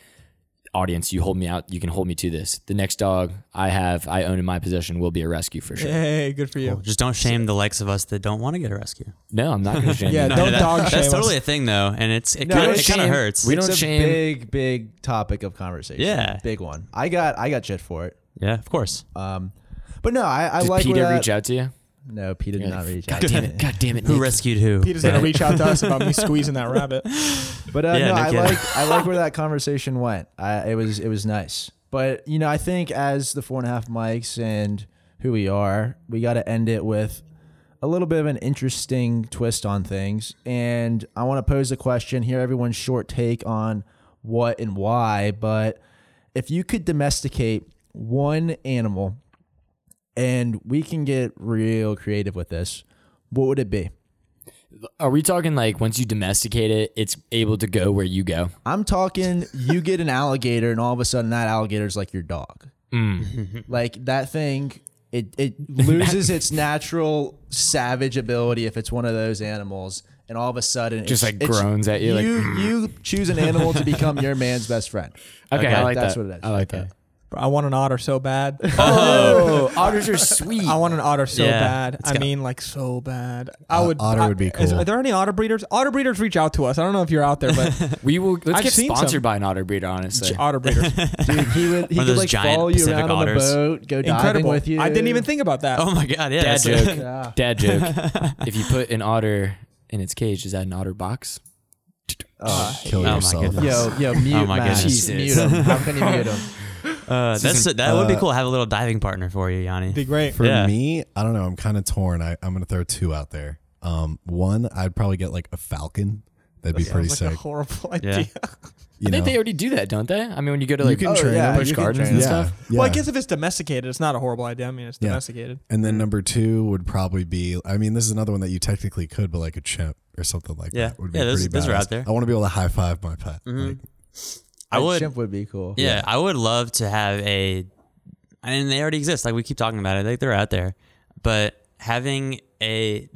Speaker 6: audience, you hold me out. You can hold me to this. The next dog I have, I own in my possession, will be a rescue for sure.
Speaker 5: Hey, good for you.
Speaker 4: just don't shame the likes of us that don't want to get a rescue.
Speaker 6: No, I'm not going to shame
Speaker 5: Yeah,
Speaker 6: you.
Speaker 5: don't
Speaker 4: that-
Speaker 5: dog shame
Speaker 4: That's
Speaker 5: us.
Speaker 4: totally a thing though, and it's it
Speaker 1: No,
Speaker 4: kind of it kind of hurts.
Speaker 6: We
Speaker 1: it's
Speaker 6: don't
Speaker 1: a
Speaker 6: shame-
Speaker 1: big, big topic of conversation.
Speaker 4: Yeah.
Speaker 1: big one. I got, I got shit for it.
Speaker 4: yeah, of course.
Speaker 1: Um, but no, I, I
Speaker 6: Did
Speaker 1: like
Speaker 6: Peter
Speaker 1: that-
Speaker 6: reach out to you?
Speaker 1: No, Peter did
Speaker 6: You're
Speaker 1: not
Speaker 6: like,
Speaker 1: reach
Speaker 6: God
Speaker 1: out.
Speaker 6: damn it! God damn it!
Speaker 4: Who
Speaker 6: Nick."
Speaker 4: rescued who?
Speaker 5: Peter's gonna reach out to us about me squeezing that rabbit.
Speaker 1: But uh,
Speaker 4: Yeah,
Speaker 1: no,
Speaker 4: no
Speaker 1: I
Speaker 4: kidding.
Speaker 1: like I like where that conversation went. I, it was it was nice. But you know, I think as the four and a half mics and who we are, we got to end it with a little bit of an interesting twist on things. And I want to pose a question here, everyone's short take on what and why. But if you could domesticate one animal, and we can get real creative with this, what would it be?
Speaker 6: Are we talking like once you domesticate it, it's able to go where you go?
Speaker 1: I'm talking you get an alligator and all of a sudden that alligator is like your dog. Mm. Like that thing it it loses its natural savage ability if it's one of those animals and all of a sudden it
Speaker 6: Just,
Speaker 1: it's-
Speaker 6: like,
Speaker 1: it's-
Speaker 6: groans at you, like-
Speaker 1: You mm. you choose an animal to become your man's best friend.
Speaker 6: Okay, I like
Speaker 1: that's
Speaker 6: that.
Speaker 1: what it is.
Speaker 6: I like
Speaker 1: Okay.
Speaker 6: that.
Speaker 5: Bro, I want an otter so bad.
Speaker 6: Oh, otters are sweet.
Speaker 5: I want an otter so
Speaker 4: Yeah,
Speaker 5: bad.
Speaker 4: it's
Speaker 5: I
Speaker 4: got-
Speaker 5: mean, like so bad. I
Speaker 3: O-
Speaker 5: would.
Speaker 3: otter
Speaker 5: I-
Speaker 3: would be
Speaker 5: is-
Speaker 3: cool.
Speaker 5: are there any otter breeders? Otter breeders reach out to us. I don't know if you're out there, but
Speaker 6: we will. Let's
Speaker 5: I've
Speaker 6: get
Speaker 5: seen
Speaker 6: sponsored
Speaker 5: some.
Speaker 6: by an otter breeder. Honestly,
Speaker 5: otter breeders,
Speaker 1: Dude, he would he
Speaker 4: One of
Speaker 1: could
Speaker 4: those
Speaker 1: like
Speaker 4: giant
Speaker 1: follow you
Speaker 4: Pacific
Speaker 1: around on
Speaker 4: otters.
Speaker 1: the boat, go diving
Speaker 5: incredible.
Speaker 1: with you.
Speaker 5: I didn't even think about that.
Speaker 4: Oh my god, yeah.
Speaker 6: dad
Speaker 4: that's-
Speaker 6: joke.
Speaker 1: Yeah.
Speaker 6: Dad joke. if you put an otter in its cage, is that an otter box?
Speaker 1: Oh,
Speaker 3: Kill
Speaker 4: Oh my
Speaker 3: yourself.
Speaker 4: goodness.
Speaker 1: yo, yo, mute
Speaker 4: Oh my
Speaker 1: Max.
Speaker 4: goodness.
Speaker 1: Mute him. How can you mute him?
Speaker 4: Uh, that's that would be cool. Have a little diving partner for you, Yanni.
Speaker 5: Be great.
Speaker 3: For
Speaker 4: Yeah.
Speaker 3: me, I don't know. I'm kind of torn. I, I'm gonna throw two out there. Um, one, I'd probably get like a falcon. That'd be pretty
Speaker 5: Sounds like a
Speaker 3: sick.
Speaker 5: horrible
Speaker 4: Yeah.
Speaker 5: idea.
Speaker 3: You
Speaker 6: I think
Speaker 3: know?
Speaker 6: they already do that, don't they? I mean, when you go to like
Speaker 3: can
Speaker 1: Oh,
Speaker 3: train
Speaker 1: yeah,
Speaker 3: them.
Speaker 1: Busch can
Speaker 6: gardens
Speaker 1: train
Speaker 6: and
Speaker 3: yeah,
Speaker 6: stuff.
Speaker 3: yeah.
Speaker 5: Well, I guess if it's domesticated, it's not a horrible idea. I mean, it's
Speaker 3: Yeah.
Speaker 5: domesticated.
Speaker 3: And then number two would probably be. I mean, this is another one that you technically could, but like a chimp or something like
Speaker 4: Yeah.
Speaker 3: that would be
Speaker 4: Yeah, those-
Speaker 3: pretty
Speaker 4: those are out there.
Speaker 3: I want to be able to high five my pet.
Speaker 4: Mhm.
Speaker 3: Like,
Speaker 4: I
Speaker 1: A
Speaker 4: would.
Speaker 1: Chimp would be cool.
Speaker 4: Yeah, I would love to have a, and they already exist. Like we keep talking about it, like they're out there. But having a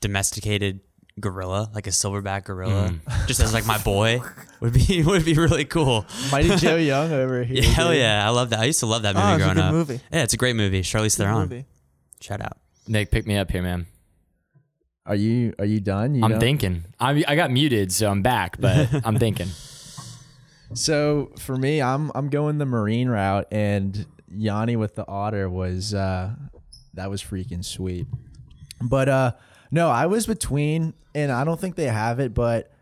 Speaker 4: domesticated gorilla, like a silverback gorilla, mm. just as like my boy, would be would be really cool.
Speaker 1: Mighty Joe Young over here.
Speaker 4: Yeah, hell yeah, I love that. I used to love that oh, movie
Speaker 5: Oh, it's a
Speaker 4: growing
Speaker 5: good
Speaker 4: up.
Speaker 5: movie.
Speaker 4: Yeah, it's a great movie. Charlize
Speaker 5: Good
Speaker 4: Theron.
Speaker 5: movie.
Speaker 4: Shout out.
Speaker 6: Nick, pick me up here, man.
Speaker 1: Are you are you done? You
Speaker 6: I'm
Speaker 1: don't-
Speaker 6: thinking. I I got muted, so I'm back, but I'm thinking.
Speaker 1: So for me, I'm I'm going the marine route, and Yanni with the otter was uh, that was freaking sweet. But uh, no, I was between, and I don't think they have it, but.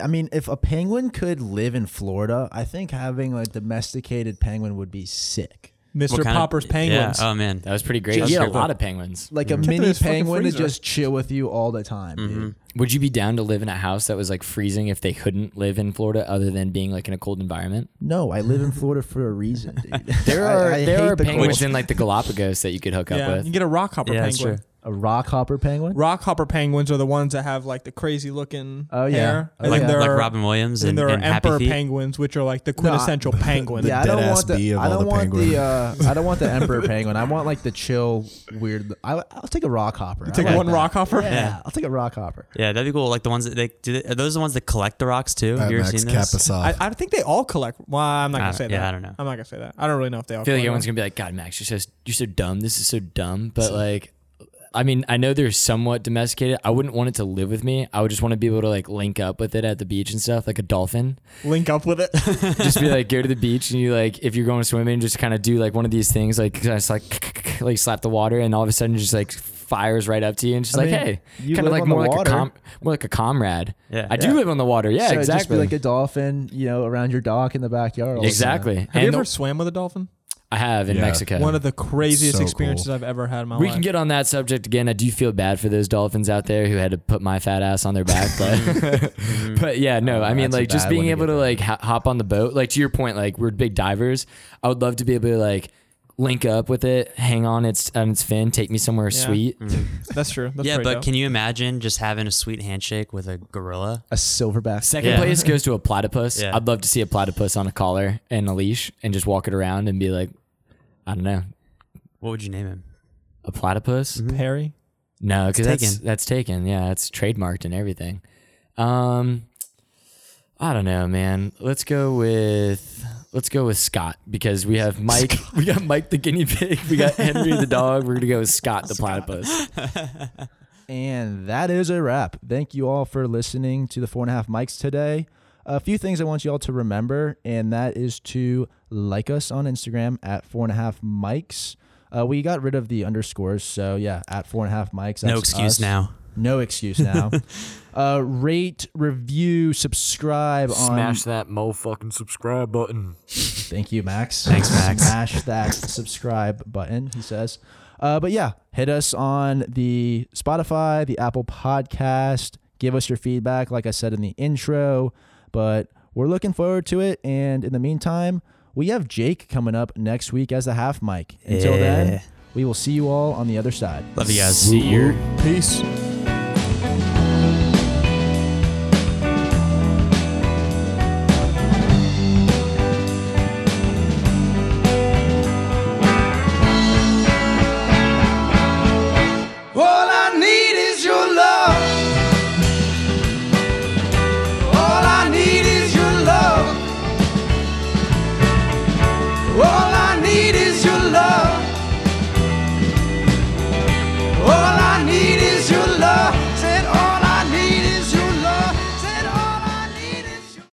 Speaker 1: I mean, if a penguin could live in Florida, I think having a domesticated penguin would be sick.
Speaker 5: Mr.
Speaker 4: What kind of-
Speaker 5: Popper's Penguins.
Speaker 4: Yeah. Oh man.
Speaker 6: That was pretty great.
Speaker 1: Just-
Speaker 6: you had a lot of penguins.
Speaker 1: Like a
Speaker 5: Kept it
Speaker 1: mini
Speaker 5: his fucking
Speaker 1: penguin to
Speaker 5: freezer.
Speaker 1: just chill with you all the time,
Speaker 4: Mm-hmm.
Speaker 1: dude.
Speaker 6: Would you be down to live in a house that was like freezing if they couldn't live in Florida other than being like in a cold environment?
Speaker 1: No, I live in Florida for a reason, dude.
Speaker 6: There
Speaker 1: I-
Speaker 6: are
Speaker 1: I
Speaker 6: there
Speaker 1: hate
Speaker 6: are
Speaker 1: the
Speaker 6: penguins
Speaker 1: cold.
Speaker 6: in like the Galapagos that you could hook up
Speaker 5: yeah, you
Speaker 6: with.
Speaker 5: can get a rock hopper
Speaker 4: Yeah, that's
Speaker 5: penguin.
Speaker 4: true.
Speaker 1: A rock hopper penguin.
Speaker 5: Rock hopper penguins are the ones that have like the crazy looking
Speaker 1: Oh, yeah.
Speaker 5: hair.
Speaker 1: Oh,
Speaker 4: Like,
Speaker 5: then there
Speaker 4: like
Speaker 5: are,
Speaker 4: Robin Williams
Speaker 5: and
Speaker 4: and,
Speaker 5: there are
Speaker 4: and Happy
Speaker 5: emperor
Speaker 4: Feet.
Speaker 5: penguins, which are like the quintessential penguin.
Speaker 1: Yeah, I don't
Speaker 3: dead-ass
Speaker 1: want the.
Speaker 3: of
Speaker 1: I
Speaker 3: all
Speaker 1: don't
Speaker 3: the
Speaker 1: want
Speaker 3: penguins.
Speaker 1: the. Uh, I don't want the emperor penguin. I want like the chill, weird. I, I'll take a rock hopper. I
Speaker 5: Take
Speaker 1: like
Speaker 5: one
Speaker 1: that.
Speaker 5: rock hopper.
Speaker 1: Yeah,
Speaker 4: Yeah.
Speaker 1: I'll take a rock hopper.
Speaker 4: Yeah, that'd be cool. Like the ones that they do. They, are those the ones that collect the rocks too? Have
Speaker 3: Mad
Speaker 4: you ever
Speaker 3: Max
Speaker 4: seen those?
Speaker 3: Kappa
Speaker 5: I, I think they all collect. Well, I'm not
Speaker 4: I
Speaker 5: gonna
Speaker 4: don't-
Speaker 5: say that.
Speaker 4: yeah, I don't know.
Speaker 5: I'm not gonna say that. I don't really know if they all.
Speaker 6: I feel like
Speaker 5: collect
Speaker 6: everyone's gonna be like, God, Max, you're so you're so dumb. This is so dumb. But like, I mean, I know they're somewhat domesticated. I wouldn't want it to live with me. I would just want to be able to like link up with it at the beach and stuff, like a dolphin.
Speaker 5: link up with it.
Speaker 6: just be like, go to the beach and you like, if you're going swimming, just kind of do like one of these things, like just like like slap the water, and all of a sudden just like fires right up to you and she's
Speaker 1: I
Speaker 6: like,
Speaker 1: mean,
Speaker 6: hey,
Speaker 1: you
Speaker 6: kind of like more like
Speaker 1: water.
Speaker 6: a com- more like a comrade.
Speaker 4: Yeah.
Speaker 6: I do
Speaker 1: Yeah.
Speaker 6: live on the water. Yeah,
Speaker 1: so
Speaker 6: exactly.
Speaker 1: Just be like a dolphin, you know, around your dock in the backyard. all the time.
Speaker 6: exactly.
Speaker 5: Have
Speaker 6: and
Speaker 5: you ever
Speaker 6: the-
Speaker 5: swam with a dolphin?
Speaker 6: I have in
Speaker 3: Yeah.
Speaker 6: Mexico.
Speaker 5: One of the craziest
Speaker 3: So
Speaker 5: experiences
Speaker 3: cool.
Speaker 5: I've ever had in my life.
Speaker 6: we
Speaker 5: life.
Speaker 6: can get on that subject again. I do feel bad for those dolphins out there who had to put my fat ass on their back, but mm-hmm. but yeah, no,
Speaker 1: Oh,
Speaker 6: I mean
Speaker 1: that's a
Speaker 6: like just
Speaker 1: bad
Speaker 6: being
Speaker 1: one to
Speaker 6: able
Speaker 1: get
Speaker 6: to like ho- hop on the boat. Like to your point, like we're big divers. I would love to be able to like link up with it, hang on its on its fin, take me somewhere
Speaker 5: Yeah.
Speaker 6: sweet. Mm-hmm.
Speaker 5: That's true. That's
Speaker 4: yeah,
Speaker 5: pretty
Speaker 4: but
Speaker 5: dope.
Speaker 4: can you imagine just having a sweet handshake with a gorilla?
Speaker 1: A silverback.
Speaker 6: Second
Speaker 4: Yeah.
Speaker 6: place goes to a platypus.
Speaker 4: Yeah.
Speaker 6: I'd love to see a platypus on a collar and a leash and just walk it around and be like, I don't know,
Speaker 4: What would you name him?
Speaker 6: a platypus.
Speaker 5: Perry.
Speaker 6: No, because
Speaker 4: It's
Speaker 6: that's
Speaker 4: taken.
Speaker 6: that's taken. Yeah, it's trademarked and everything. Um, I don't know, man. Let's go with let's go with Scott because we have Mike. we got Mike the guinea pig. We got Henry the dog. We're gonna go with Scott the platypus.
Speaker 1: And that is a wrap. Thank you all for listening to the four and a half mics today. A few things I want you all to remember, and that is to like us on Instagram at four and a half mics. Uh, we got rid of the underscores, so yeah, at four and a half mics.
Speaker 4: no excuse
Speaker 1: us.
Speaker 4: now.
Speaker 1: No excuse now. uh, rate, review, subscribe on.
Speaker 6: Smash that mo fucking subscribe button.
Speaker 1: Thank you, Max.
Speaker 4: Thanks, Max.
Speaker 1: Smash that subscribe button, he says. Uh, but yeah, hit us on the Spotify, the Apple Podcast. Give us your feedback, like I said in the intro. But we're looking forward to it. And in the meantime, we have Jake coming up next week as the half mic. Until then, we will see you all on the other side.
Speaker 4: Love you guys.
Speaker 6: See you.
Speaker 5: Peace.